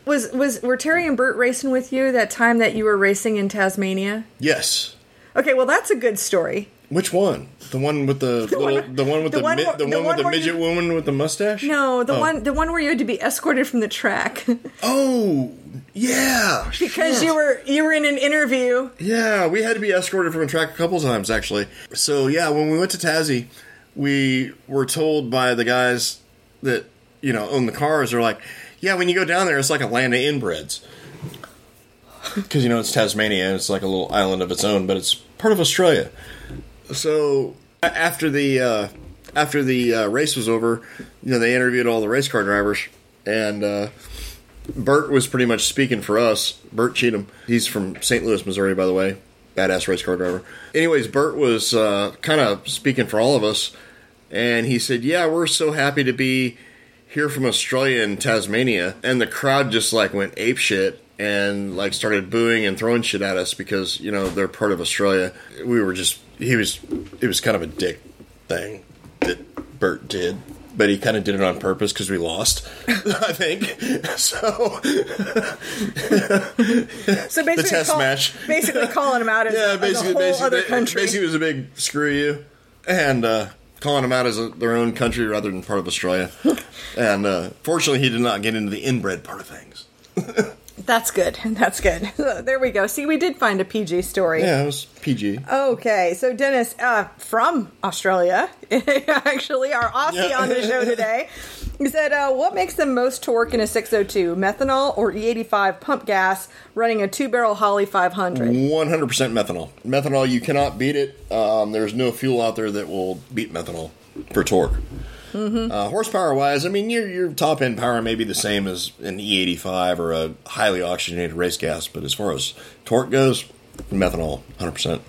was was were Terry and Bert racing with you that time that you were racing in Tasmania? yes. Okay, well that's a good story. Which one? The one with the, one- little, the one with the the, one mi- the, the one one with the midget you- woman with the mustache? No, the Oh. one the one where you had to be escorted from the track Oh, yeah. because sure. you were you were in an interview. Yeah, we had to be escorted from a track a couple times actually. So yeah, when we went to Tassie, we were told by the guys that you know own the cars are like, yeah, when you go down there, it's like a land of inbreds. Because you know it's Tasmania, it's like a little island of its own, but it's part of Australia. So after the uh, after the uh, race was over, you know they interviewed all the race car drivers, and uh, Bert was pretty much speaking for us. Bert Cheatham, he's from St. Louis, Missouri, by the way, badass race car driver. Anyways, Bert was uh, kind of speaking for all of us, and he said, "Yeah, we're so happy to be here from Australia and Tasmania," and the crowd just like went ape shit and like started booing and throwing shit at us because you know they're part of Australia. We were just he was it was kind of a dick thing that Bert did. But he kind of did it on purpose because we lost, I think. So So basically, the test call- match. basically calling them out as, yeah, as basically, a whole basically, other country. basically, it was a big screw you, and uh, calling them out as a, their own country rather than part of Australia. and uh, fortunately, he did not get into the inbred part of things. That's good. That's good. there we go. See, we did find a PG story. Yeah, it was PG. Okay, so Dennis uh, from Australia, actually our Aussie Yeah. on the show today, he said, uh, "What makes the most torque in a 602? Methanol or E85 pump gas running a two-barrel Holley 500?" 100% methanol. Methanol, you cannot beat it. Um, there's no fuel out there that will beat methanol for torque. Mm-hmm. Uh, horsepower wise, I mean, your, your top end power may be the same as an E85 or a highly oxygenated race gas, but as far as torque goes, methanol, 100%.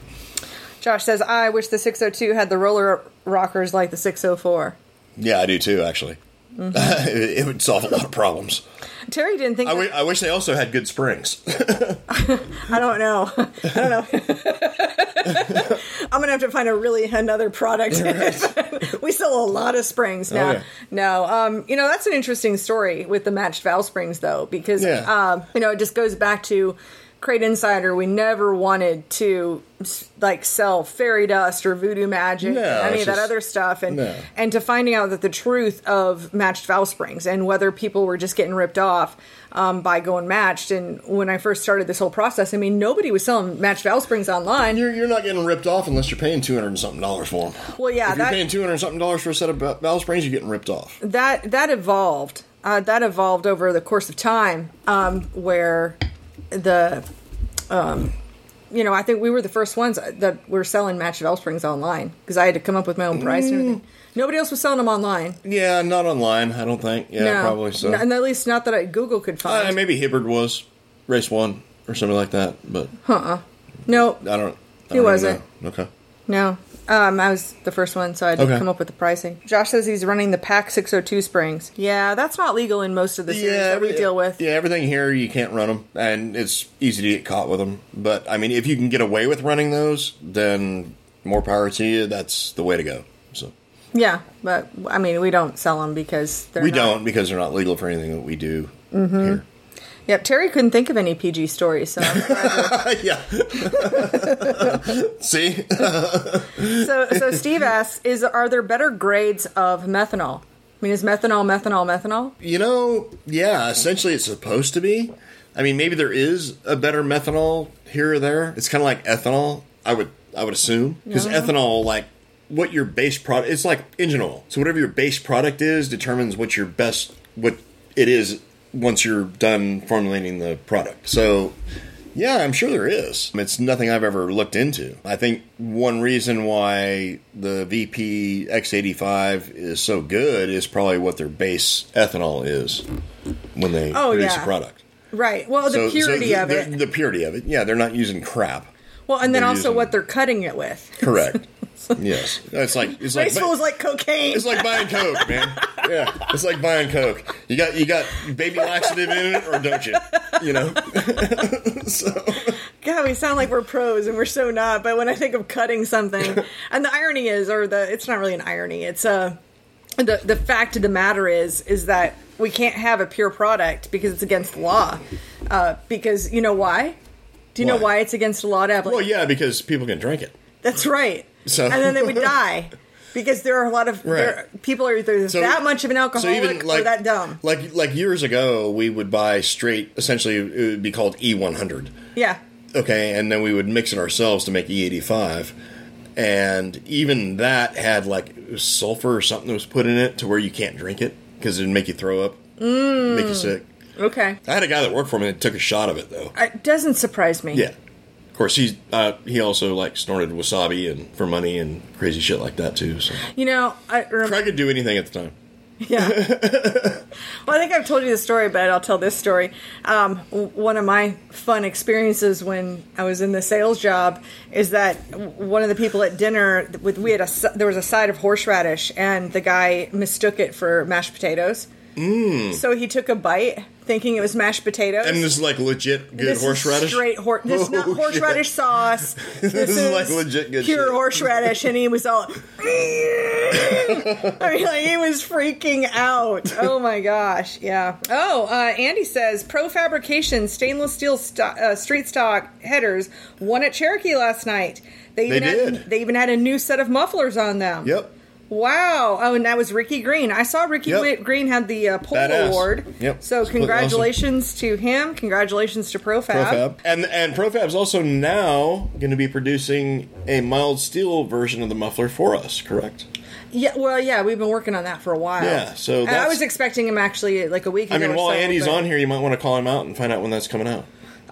Josh says, "I wish the 602 had the roller rockers like the 604." Yeah, I do too, actually. Mm-hmm. it, it would solve a lot of problems. Terry didn't think. I wish they also had good springs. I don't know. I don't know. I'm gonna have to find a really another product. we sell a lot of springs now. Oh, yeah. No, um, you know that's an interesting story with the matched valve springs though, because Yeah. um, you know it just goes back to Crate Insider. We never wanted to like sell fairy dust or voodoo magic, No, or any of that just- other stuff, and no. and to finding out that the truth of matched valve springs and whether people were just getting ripped off um, by going matched. And when I first started this whole process, I mean, nobody was selling matched valve springs online. you're, you're not getting ripped off unless you're paying two hundred something dollars for them. Well, yeah, If you're paying two hundred something dollars for a set of valve springs, you're getting ripped off. that that evolved. Uh, that evolved over the course of time, um, where the, um, you know, I think we were the first ones that were selling matched valve springs online because I had to come up with my own price and everything. Nobody else was selling them online. Yeah, not online, I don't think. Yeah, no, probably so. And at least not that I, Google could find. Uh, maybe Hibbard was race one or something like that, but Huh. no, I don't. I don't He wasn't. know. Okay. No. Um, I was the first one, so I had to Okay. come up with the pricing. Josh says he's running the PAC 602 springs. Yeah, that's not legal in most of the series that we every- deal with. Yeah, everything here you can't run them, and it's easy to get caught with them. But I mean, if you can get away with running those, then more power to you. That's the way to go. So Yeah, but I mean, we don't sell them because they're we not- don't because they're not legal for anything that we do Mm-hmm. here. Yep, Terry couldn't think of any PG stories, so yeah. See, so so Steve asks, is are there better grades of methanol? I mean, is methanol methanol methanol? you know, yeah. Essentially, it's supposed to be. I mean, maybe there is a better methanol here or there. It's kind of like ethanol. I would I would assume because ethanol, like what your base product, it's like engine oil. So whatever your base product is, determines what your best what it is once you're done formulating the product. So. Yeah, I'm sure there is. It's nothing I've ever looked into. I think one reason why the VP X85 is so good is probably what their base ethanol is when they Oh, produce yeah. a product. Right. Well, the So- so purity the, of it. The purity of it. Yeah, they're not using crap. well, and then also using- what they're cutting it with. Correct. yes. It's like it's like Raceful is like cocaine. it's like buying Coke, man. Yeah, it's like buying Coke. You got you got baby laxative in it, or don't you? You know. so God, we sound like we're pros and we're so not. But when I think of cutting something, and the irony is, or the it's not really an irony. It's a the the fact of the matter is is that we can't have a pure product because it's against the law. Uh, because you know why? Do you know Why? why it's against the law to have? Like, well, yeah, because people can drink it. That's right. So- and then they would die because there are a lot of there, people are either So- that much of an alcoholic or that dumb. Like like years ago, we would buy straight. Essentially, it would be called E100. Yeah. Okay, and then we would mix it ourselves to make E85. And even that had like sulfur or something that was put in it to where you can't drink it because it'd make you throw up, mm. make you sick. Okay. I had a guy that worked for me that took a shot of it though. It doesn't surprise me. Yeah. Of course, he's uh, he also like snorted wasabi and for money and crazy shit like that too. So You know, I could do anything at the time. Yeah. well, I think I've told you the story, but I'll tell this story. Um, w- one of my fun experiences when I was in the sales job is that w- one of the people at dinner with we had a there was a side of horseradish, and the guy mistook it for mashed potatoes. Mm. So he took a bite, thinking it was mashed potatoes. And this is like legit good This is horseradish. Straight hor- this is not Oh, horseradish shit. sauce. This, is like legit good pure shit. horseradish, and he was all. I mean, like he was freaking out. Oh my gosh, yeah. Oh, uh, Andy says Pro Fabrication stainless steel sto- uh, street stock headers won at Cherokee last night. They even did. Had, they even had a new set of mufflers on them. Yep. Wow! Oh, and that was Ricky Green. I saw Ricky Yep. Green had the uh, pole Badass. award. Yep. So congratulations to him. Congratulations to ProFab. Profab. And and Profab's also now going to be producing a mild steel version of the muffler for us, correct? Yeah, well, yeah, we've been working on that for a while. Yeah, so I was expecting him actually like a week ago. I mean, while so, Andy's but- on here, you might want to call him out and find out when that's coming out.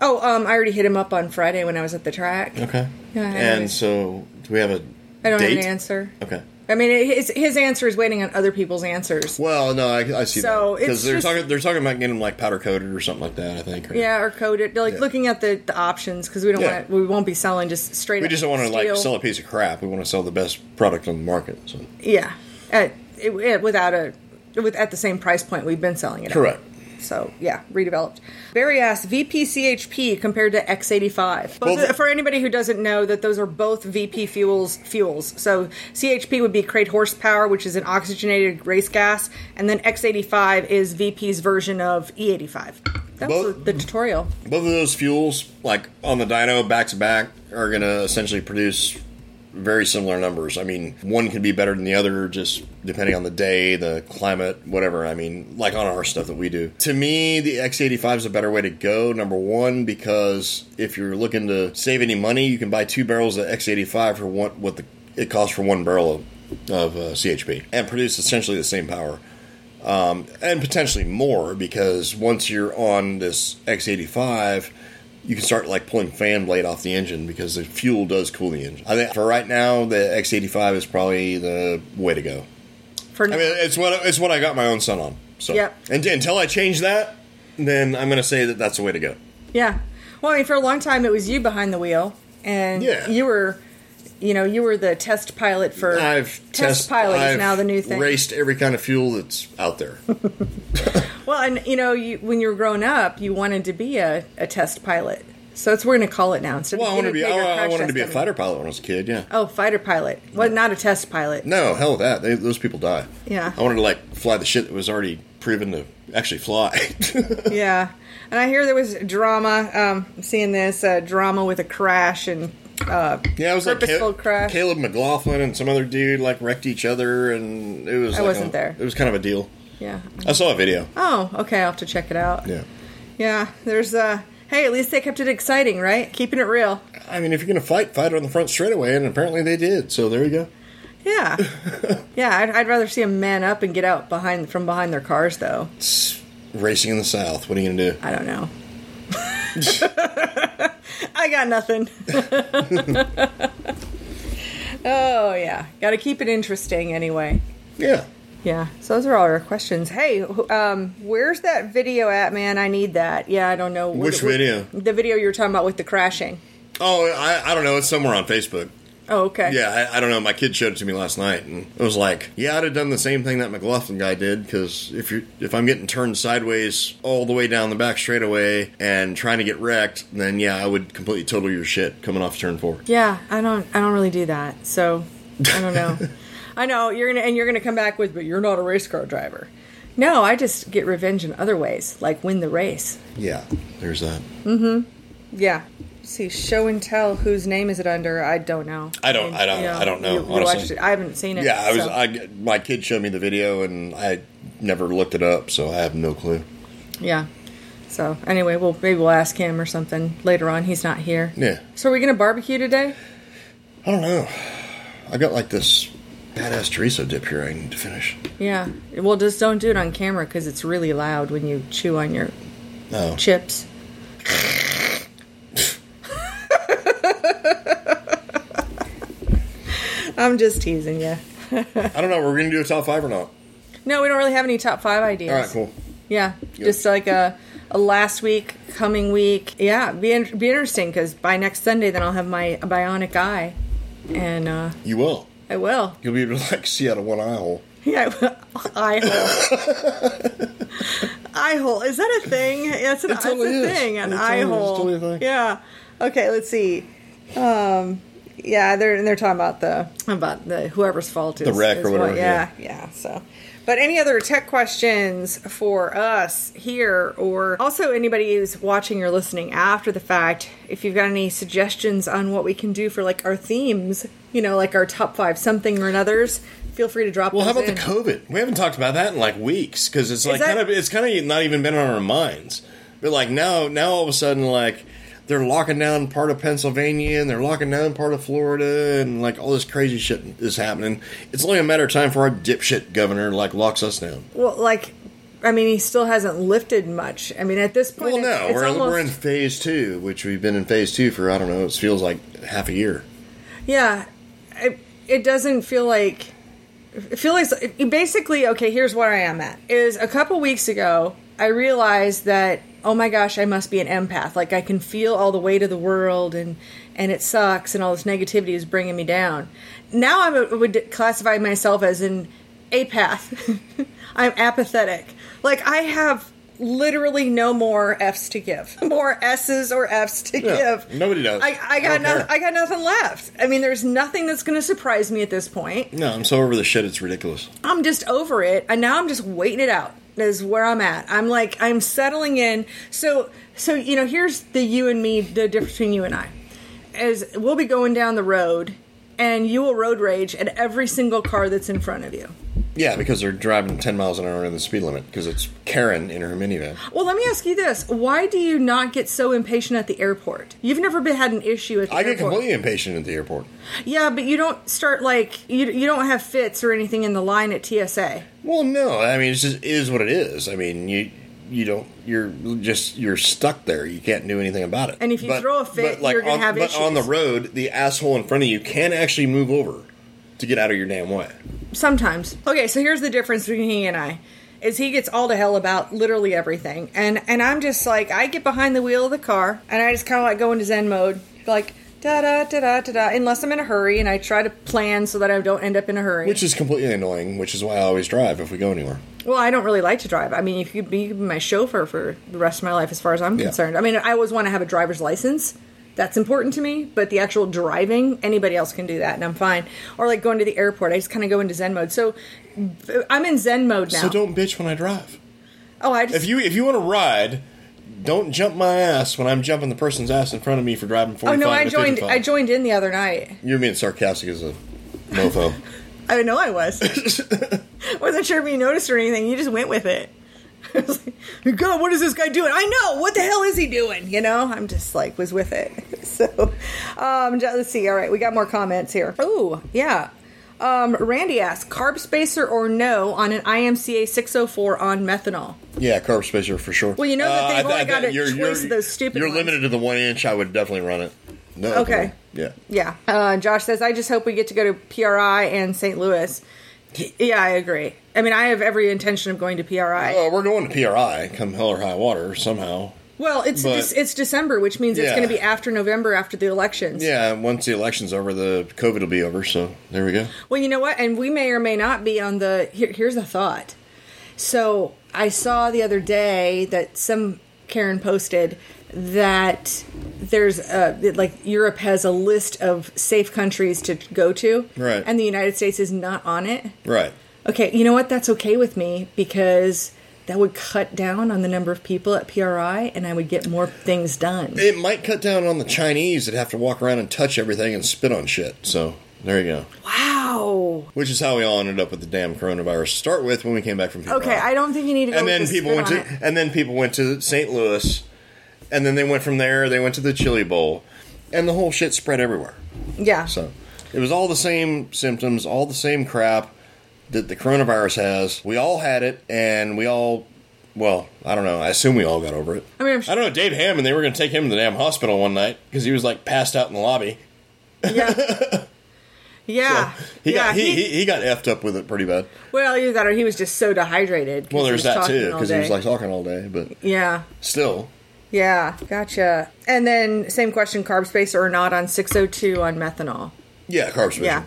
Oh, um, I already hit him up on Friday when I was at the track. Okay. Yeah, and so, do we have a I don't date? have an answer. Okay. I mean, his his answer is waiting on other people's answers. Well, no, I, I see So, that because they're just- talking. They're talking about getting them like powder coated or something like that. I think. or- Yeah, or coded. Like Yeah. looking at the, the options because we don't Yeah. want to. We won't be selling just straight. We just don't want to like sell a piece of crap. We want to sell the best product on the market. So Yeah, at, it, it- without a with at the same price point we've been selling it. at. So yeah, redeveloped. Barry asked VP CHP compared to X85. Both, Well, for anybody who doesn't know, that those are both VP fuels fuels. So CHP would be crate horsepower, which is an oxygenated race gas, and then X85 is VP's version of E85. That was Both- the tutorial. Both of those fuels, like on the dyno back to back, are going to essentially produce very similar numbers. I mean, one can be better than the other just depending on the day, the climate, whatever. I mean, like on our stuff that we do. To me, the X85 is a better way to go. Number one, because if you're looking to save any money, you can buy two barrels of X85 for what the, it costs for one barrel of, of uh, CHP and produce essentially the same power um, and potentially more because once you're on this X85, you can start like pulling fan blade off the engine because the fuel does cool the engine. I think for right now, the X85 is probably the way to go. For I mean, it's what it's what I got my own son on. So Yep. and, until I change that, then I'm going to say that that's the way to go. yeah. Well, I mean, for a long time it was you behind the wheel, and Yeah. you were, you know, you were the test pilot for I've test test- pilot is I've now the new thing. Raced every kind of fuel that's out there. Well, and you know, you when you were growing up, you wanted to be a, a test pilot. So it's we're going to call it now instead well, I wanted to be I, I wanted to be a fighter pilot when I was a kid. Yeah. Oh, fighter pilot. Well, not a test pilot. No, hell with that. They, those people die. Yeah. I wanted to like fly the shit that was already proven to actually fly. Yeah, and I hear there was drama. Um, I'm seeing this uh, drama with a crash and uh, yeah, it was like purposeful Cal- crash. Caleb McLaughlin and some other dude like wrecked each other, and it was. I like wasn't a- there. It was kind of a deal. Yeah. I saw a video. Oh, okay. I'll have to check it out. Yeah. Yeah. There's uh. Hey, at least they kept it exciting, right? Keeping it real. I mean, if you're gonna fight, fight on the front straightaway, and apparently they did. So there you go. Yeah. yeah. I'd, I'd rather see them man up and get out behind from behind their cars, though. It's racing in the South. What are you gonna do? I don't know. I got nothing. oh yeah, got to keep it interesting anyway. Yeah. Yeah, so those are all our questions. Hey, um, where's that video at, man? I need that. Yeah, I don't know. What- Which what- video? The video you were talking about with the crashing. Oh, I, I don't know. It's somewhere on Facebook. Oh, okay. Yeah, I, I don't know. My kid showed it to me last night, and it was like, yeah, I'd have done the same thing that McLaughlin guy did because if you if I'm getting turned sideways all the way down the back straightaway and trying to get wrecked, then yeah, I would completely total your shit coming off turn four. Yeah, I don't. I don't really do that. So I don't know. I know you're gonna and you're gonna come back with, but you're not a race car driver. No, I just get revenge in other ways, like win the race. Yeah, there's that. Mm-hmm. Yeah. See, show and tell. Whose name is it under? I don't know. I don't- I don't- I don't know, You, you honestly. watched it. I haven't seen it. Yeah, I was. so- I my kid showed me the video, and I never looked it up, so I have no clue. Yeah. So anyway, we'll maybe we'll ask him or something later on. He's not here. Yeah, So are we gonna barbecue today? I don't know. I got like this badass chorizo dip here. I need to finish. Yeah. Well, just don't do it on camera because it's really loud when you chew on your Oh, chips. I'm just teasing you. I don't know. We're gonna do a top five or not? No, we don't really have any top five ideas. All right, cool. Yeah, just like a, a last week, coming week. Yeah, be in, be interesting because by next Sunday, then I'll have my bionic eye, and uh, You will. I will. You'll be able to like see out of one eye hole. Yeah, eye hole. eye hole. Is that a thing? That's, an, It totally that's a is. thing. An eye totally hole. Totally a thing. Yeah. Okay. Let's see. Um. Yeah, they're and they're talking about the about the whoever's fault is The wreck is or what- whatever, yeah, yeah. So. But any other tech questions for us here, or also anybody who's watching or listening after the fact, if you've got any suggestions on what we can do for like our themes, you know, like our top five something or another's, feel free to drop. Well, how about the. COVID? We haven't talked about that in like weeks because it's like that- kind of it's kind of not even been on our minds. But like now, now all of a sudden, like they're locking down part of Pennsylvania and they're locking down part of Florida and like all this crazy shit is happening. It's only a matter of time for our dipshit governor like locks us down. Well, like, I mean, he still hasn't lifted much. I mean, at this point, Well, no, it's, it's we're almost, we're in phase two, which we've been in phase two for I don't know. It feels like half a year. yeah. It, it doesn't feel like. It feels like basically okay. Here's where I am at. Is a couple weeks ago, I realized that oh my gosh, I must be an empath. Like I can feel all the weight of the world and and it sucks and all this negativity is bringing me down. Now I would classify myself as an apath. I'm apathetic. Like I have literally no more F's to give, more S's or F's to Yeah, give. nobody does. I, I got no. I got nothing left. I mean, there's nothing that's going to surprise me at this point. No, I'm so over the shit. It's ridiculous. I'm just over it, and now I'm just waiting it out. Is where I'm at. I'm like I'm settling in. So so you know, here's the you and me, the difference between you and I. Is we'll be going down the road, and you will road rage at every single car that's in front of you. Yeah, because they're driving 10 miles an hour in the speed limit because it's Karen in her minivan. Well, let me ask you this: Why do you not get so impatient at the airport? You've never been had an issue at the I get completely impatient at the airport. Yeah, but you don't start like you you don't have fits or anything in the line at TSA. Well, no, I mean, it's just it is what it is. I mean, you you don't you're just you're stuck there. You can't do anything about it. And if you throw a fit, you're gonna on, have But on the road, the asshole in front of you can actually move over to get out of your damn way. Sometimes. Okay, so here's the difference between he and I. Is he gets all to hell about literally everything. And and I'm just like I get behind the wheel of the car and I just kinda like go into Zen mode. Like da da da da da da unless I'm in a hurry and I try to plan so that I don't end up in a hurry. Which is completely annoying, which is why I always drive if we go anywhere. Well, I don't really like to drive. I mean, you could be, you could be my chauffeur for the rest of my life, as far as I'm Yeah. concerned. I mean, I always want to have a driver's license. That's important to me. But the actual driving, anybody else can do that, and I'm fine. Or like going to the airport, I just kind of go into Zen mode. So I'm in Zen mode now. So don't bitch when I drive. oh, I just If you if you want to ride, don't jump my ass when I'm jumping the person's ass in front of me for driving 45 oh no, I joined. 55. I joined in the other night. You're being sarcastic as a mofo. I know I was. Wasn't sure if you noticed or anything. You just went with it. I was like, God, what is this guy doing? I know. What the hell is he doing? You know, I'm just like was with it. So, um, let's see. All right, we got more comments here. Oh, yeah. Um, Randy asks, carb spacer or no on an IMCA 604 on methanol? Yeah, carb spacer for sure. Well, you know that they've I- only I- got a you're- choice you're- those stupid You're ones. limited to the one inch. I would definitely run it. No. Okay. Yeah. Yeah. Uh, Josh says, I just hope we get to go to PRI and St. Louis. Yeah, I agree. I mean, I have every intention of going to PRI. Well, we're going to PRI, come hell or high water, somehow. Well, it's But- it's, it's December, which means it's going to be after November, after the elections. Yeah, once the election's over, the COVID will be over. So there we go. Well, you know what? And we may or may not be on the. Here, here's a thought. So I saw the other day that some Karen posted that there's a like Europe has a list of safe countries to go to, Right. And the United States is not on it. Right. Okay, you know what? That's okay with me because that would cut down on the number of people at PRI, and I would get more things done. It might cut down on the Chinese that have to walk around and touch everything and spit on shit. So there you go. Wow. Which is how we all ended up with the damn coronavirus. to Start with when we came back from PRI. Okay, I don't think you need to go. and then people went to it. and then people went to St. Louis, and then they went from there. They went to the Chili Bowl, and the whole shit spread everywhere. Yeah. So It was all the same symptoms, all the same crap that the coronavirus has. We all had it, and we all, well, I don't know. I assume we all got over it. I mean, I'm I don't know. Dave Hammond, they were going to take him to the damn hospital one night because he was like passed out in the lobby. Yeah. Yeah. He yeah. got he, he, he got effed up with it pretty bad. well, either that or he was just so dehydrated. Well, there's that too because he was like talking all day, but yeah. still. Yeah. Gotcha. And then same question: carb spacer or not on 602 on methanol. Yeah, carb spacer. Yeah.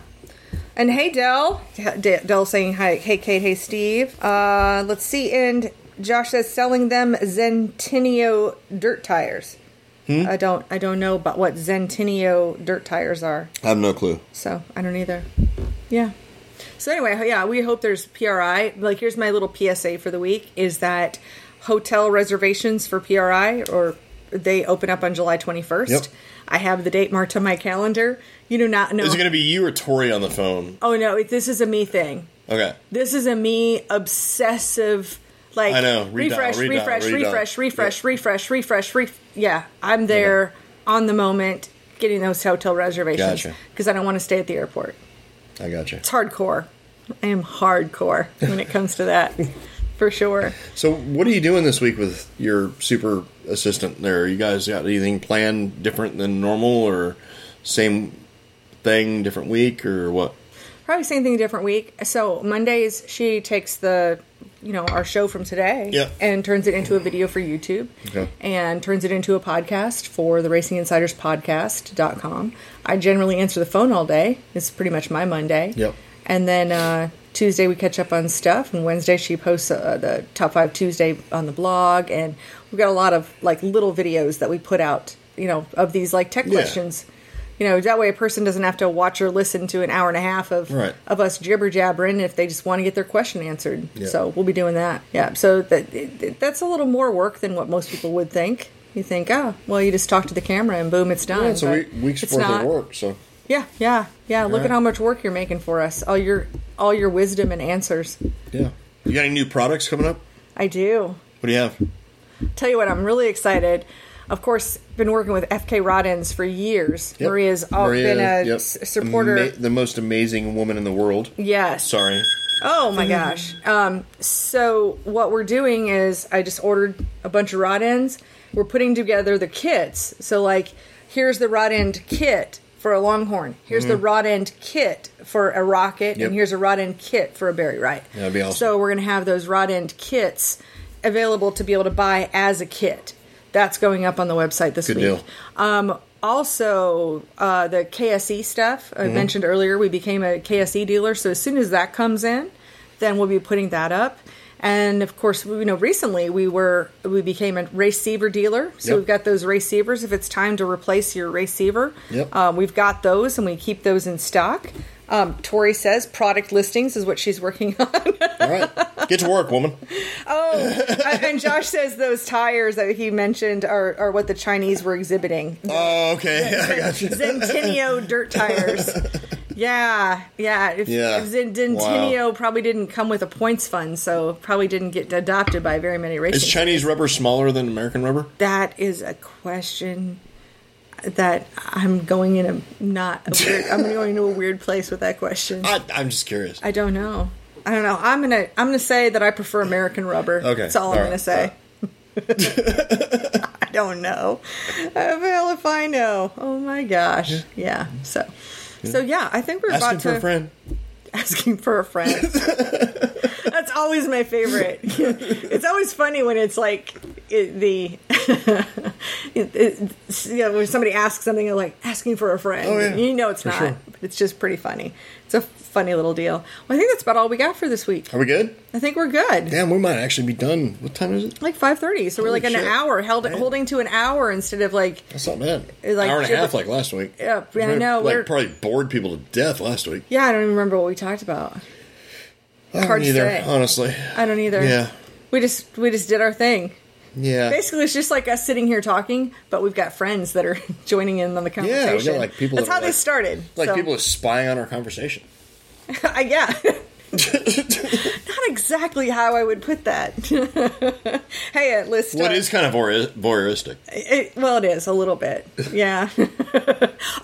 And hey, Dell. D- Dell saying hi. Hey, Kate. Hey, Steve. Uh, let's see. And Josh says selling them Zentinio dirt tires. Hmm? I don't. I don't know about what Zentinio dirt tires are. I have no clue. So I don't either. Yeah. So anyway, yeah, we hope there's PRI. Like, here's my little PSA for the week: is that hotel reservations for PRI or they open up on July 21st. Yep. I have the date marked on my calendar. You do not know. Is it going to be you or Tori on the phone? oh no, this is a me thing. Okay. This is a me obsessive. Like I know. Refresh, refresh, refresh, refresh, refresh, refresh, refresh. Yeah, I'm there on the moment getting those hotel reservations Gotcha. because I don't want to stay at the airport. I got you. It's hardcore. I am hardcore when it comes to that, for sure. So, what are you doing this week with your super assistant there? You guys got anything planned different than normal or same thing, different week, or what? Probably same thing, different week. So Mondays she takes the, you know, our show from today, Yep. and turns it into a video for YouTube, Okay. and turns it into a podcast for the Racing Insiders Podcast.com. I generally answer the phone all day. It's pretty much my Monday. Yep. And then uh, Tuesday we catch up on stuff, and Wednesday she posts uh, the top five Tuesday on the blog, and we've got a lot of like little videos that we put out, you know, of these like tech Yeah. questions. You know, that way a person doesn't have to watch or listen to an hour and a half of Right. of us jibber jabbering if they just want to get their question answered. Yeah. So we'll be doing that. Yeah. So that that's a little more work than what most people would think. You think, oh, well, you just talk to the camera and boom, it's done. Yeah, it's a week, week's worth not. of work. So, Yeah, yeah, yeah. Look Right. at how much work you're making for us. All your all your wisdom and answers. yeah. You got any new products coming up? I do. What do you have? Tell you what, I'm really excited. Of course, been working with FK Rod Ends for years. Yep. Maria's all been a yep. s- supporter. Ama- the most amazing woman in the world. yes. Sorry. Oh my gosh. Um, so what we're doing is I just ordered a bunch of rod ends. We're putting together the kits. So like, here's the rod end kit for a longhorn. Here's the rod end kit for a rocket, Mm-hmm. Yep. and here's a rod end kit for a Barry Wright. That'd be awesome. So we're gonna have those rod end kits available to be able to buy as a kit. That's going up on the website this Good week. deal. Um, also, uh, the KSE stuff I Mm-hmm. mentioned earlier, we became a KSE dealer. So as soon as that comes in, then we'll be putting that up. And of course, you know, recently we were we became a receiver dealer. So Yep. we've got those receivers. If it's time to replace your receiver, Yep. um, we've got those, and we keep those in stock. Um, Tori says product listings is what she's working on. All right. Get to work, woman. Oh, and Josh says those tires that he mentioned are, are what the Chinese were exhibiting. Oh, okay. I got you. Zentinio dirt tires. Yeah, yeah. If, Yeah. if Zentinio probably didn't come with a points fund, so probably didn't get adopted by very many racing. Is Chinese rubber smaller than American rubber? that is a question that I'm going in a not a weird. I'm going into a weird place with that question. I, I'm just curious. I don't know. I don't know. I'm gonna I'm gonna say that I prefer American rubber. Okay. that's all, All I'm right. gonna say. I don't know. Well, if I know, oh my gosh, yeah. So, so yeah, I think we're Asking about for to a friend. asking for a friend. That's always my favorite. it's always funny when it's like it, the it, it, you know, when somebody asks something like asking for a friend. Oh, yeah. You know it's For not. sure. It's just pretty funny. It's a funny little deal. Well, I think that's about all we got for this week. Are we good? I think we're good. Damn, we might actually be done. What time is it? Like five thirty, so we're Holy like an hour, held Man. holding to an hour instead of like That's not bad. Like, hour and a half like last week. Yeah, yeah, I We know, Like we're- probably bored people to death last week. yeah. I don't even remember what we talked about. I don't Hard to either, say. honestly. I don't either. Yeah. We just we just did our thing. Yeah. Basically, it's just like us sitting here talking, but we've got friends that are joining in on the conversation. Yeah, like, people That's that how are, they like- started. like so- people are spying on our conversation. yeah. Not exactly how I would put that. hey, at least What uh, kind of voyeur- voyeuristic? It, well, it is a little bit. Yeah.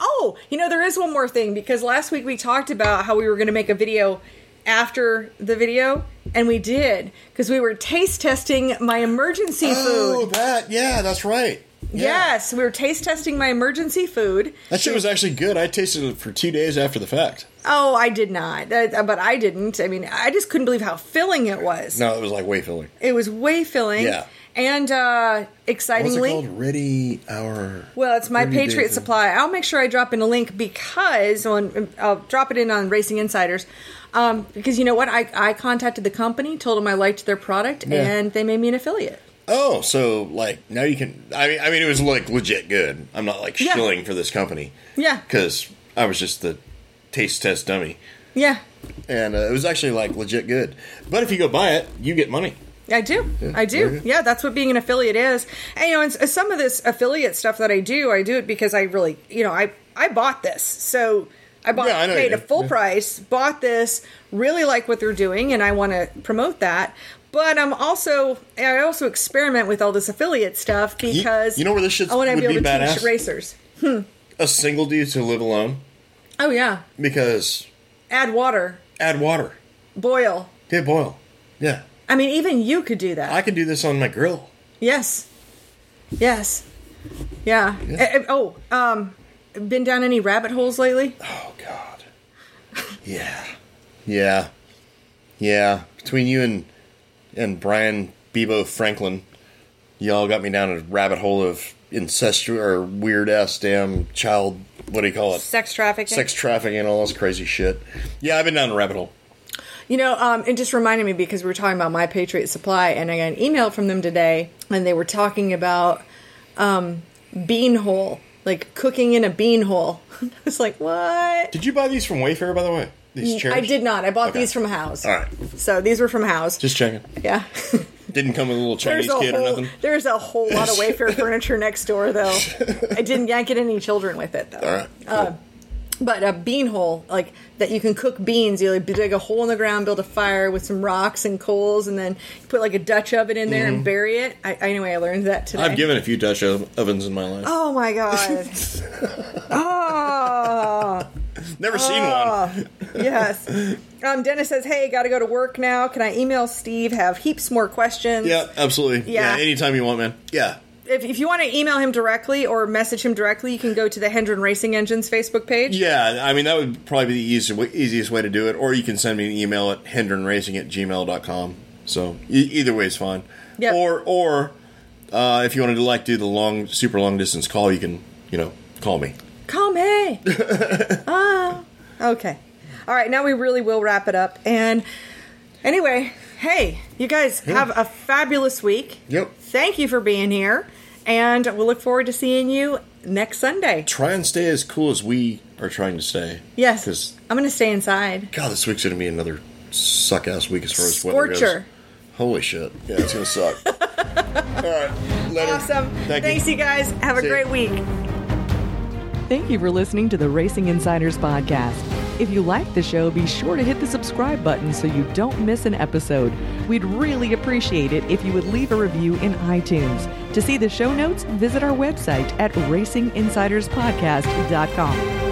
oh, you know, there is one more thing because last week we talked about how we were going to make a video after the video, and we did because we were taste testing my emergency Oh, food. that yeah, that's right. Yeah. Yes, we were taste testing my emergency food. That shit was actually good. I tasted it for two days after the fact. Oh, I did not, uh, but I didn't. I mean, I just couldn't believe how filling it was. No, it was like way filling. It was way filling. Yeah. And uh, What's it excitingly, called? Ready our. Well, it's my Day Patriot Food. Supply. I'll make sure I drop in a link because on I'll drop it in on Racing Insiders. Um, because you know what, I, I contacted the company, told them I liked their product, Yeah. and they made me an affiliate. Oh, so like now you can. I mean, I mean, it was like legit good. I'm not like Yeah. shilling for this company Yeah, because I was just the taste test dummy, yeah, and uh, it was actually like legit good. But if you go buy it, you get money. I do, I do. Yeah, that's what being an affiliate is. And you know, and some of this affiliate stuff that I do, I do it because I really, you know, I I bought this, so. I bought, Yeah, I paid a full Yeah. price, bought this, really like what they're doing, and I want to promote that. But I'm also, I also experiment with all this affiliate stuff because you know where this shit's- I want to be able be to badass? teach racers. A single dude to live alone Oh yeah, because add water, add water, boil. get boil. Yeah, I mean, even you could do that. I can do this on my grill. yes, yes, yeah. Yeah. Eh, eh, oh, um, been down any rabbit holes lately? Oh God. Yeah. Yeah. Yeah. Between you and and Brian Bebo Franklin, y'all got me down a rabbit hole of incestuous or weird ass damn child. What do you call it? Sex trafficking. Sex trafficking and all this crazy shit. Yeah, I've been down a rabbit hole. You know, um, it just reminded me because we were talking about My Patriot Supply, and I got an email from them today, and they were talking about um, bean hole, like cooking in a bean hole. I was like, what? Did you buy these from Wayfair, by the way? These chairs? I did not. I bought Okay. these from House. All right. So these were from House. Just checking. yeah. Didn't come with a little Chinese a kid or nothing. there's a whole lot of Wayfair furniture next door though. I didn't yank get any children with it though. All right. Uh, but a bean hole, like that you can cook beans. You like dig a hole in the ground, build a fire with some rocks and coals, and then put like a Dutch oven in there and bury it. I, anyway, I learned that today. Mm-hmm. I've given a few Dutch ovens in my life. Oh my god! oh Never seen one. yes. Um, Dennis says, "Hey, got to go to work now. Can I email Steve? Have heaps more questions. Yeah, absolutely. Yeah. yeah, anytime you want, man. Yeah. If, if you want to email him directly or message him directly, you can go to the Hendron Racing Engines Facebook page. Yeah, I mean, that would probably be the easiest way, easiest way to do it. Or you can send me an email at hendronracing at gmail.com. So e- either way is fine. Yep. Or, or uh, if you want to like do the long, super long distance call, you can, you know, call me. Call me. ah, okay. All right, now we really will wrap it up. And anyway, hey, you guys have a fabulous week. Yep. Thank you for being here, and we'll look forward to seeing you next Sunday. Try and stay as cool as we are trying to stay. Yes, Because, I'm going to stay inside. God, this week's going to be another suck ass week as far as weather goes. Scorcher. Holy shit. Yeah, it's going to suck. All right. Later. Awesome. Thank Thanks, you. you guys. Have a See ya. great week. Thank you for listening to the Racing Insiders Podcast. If you like the show, be sure to hit the subscribe button so you don't miss an episode. We'd really appreciate it if you would leave a review in iTunes. To see the show notes, visit our website at racinginsiderspodcast.com.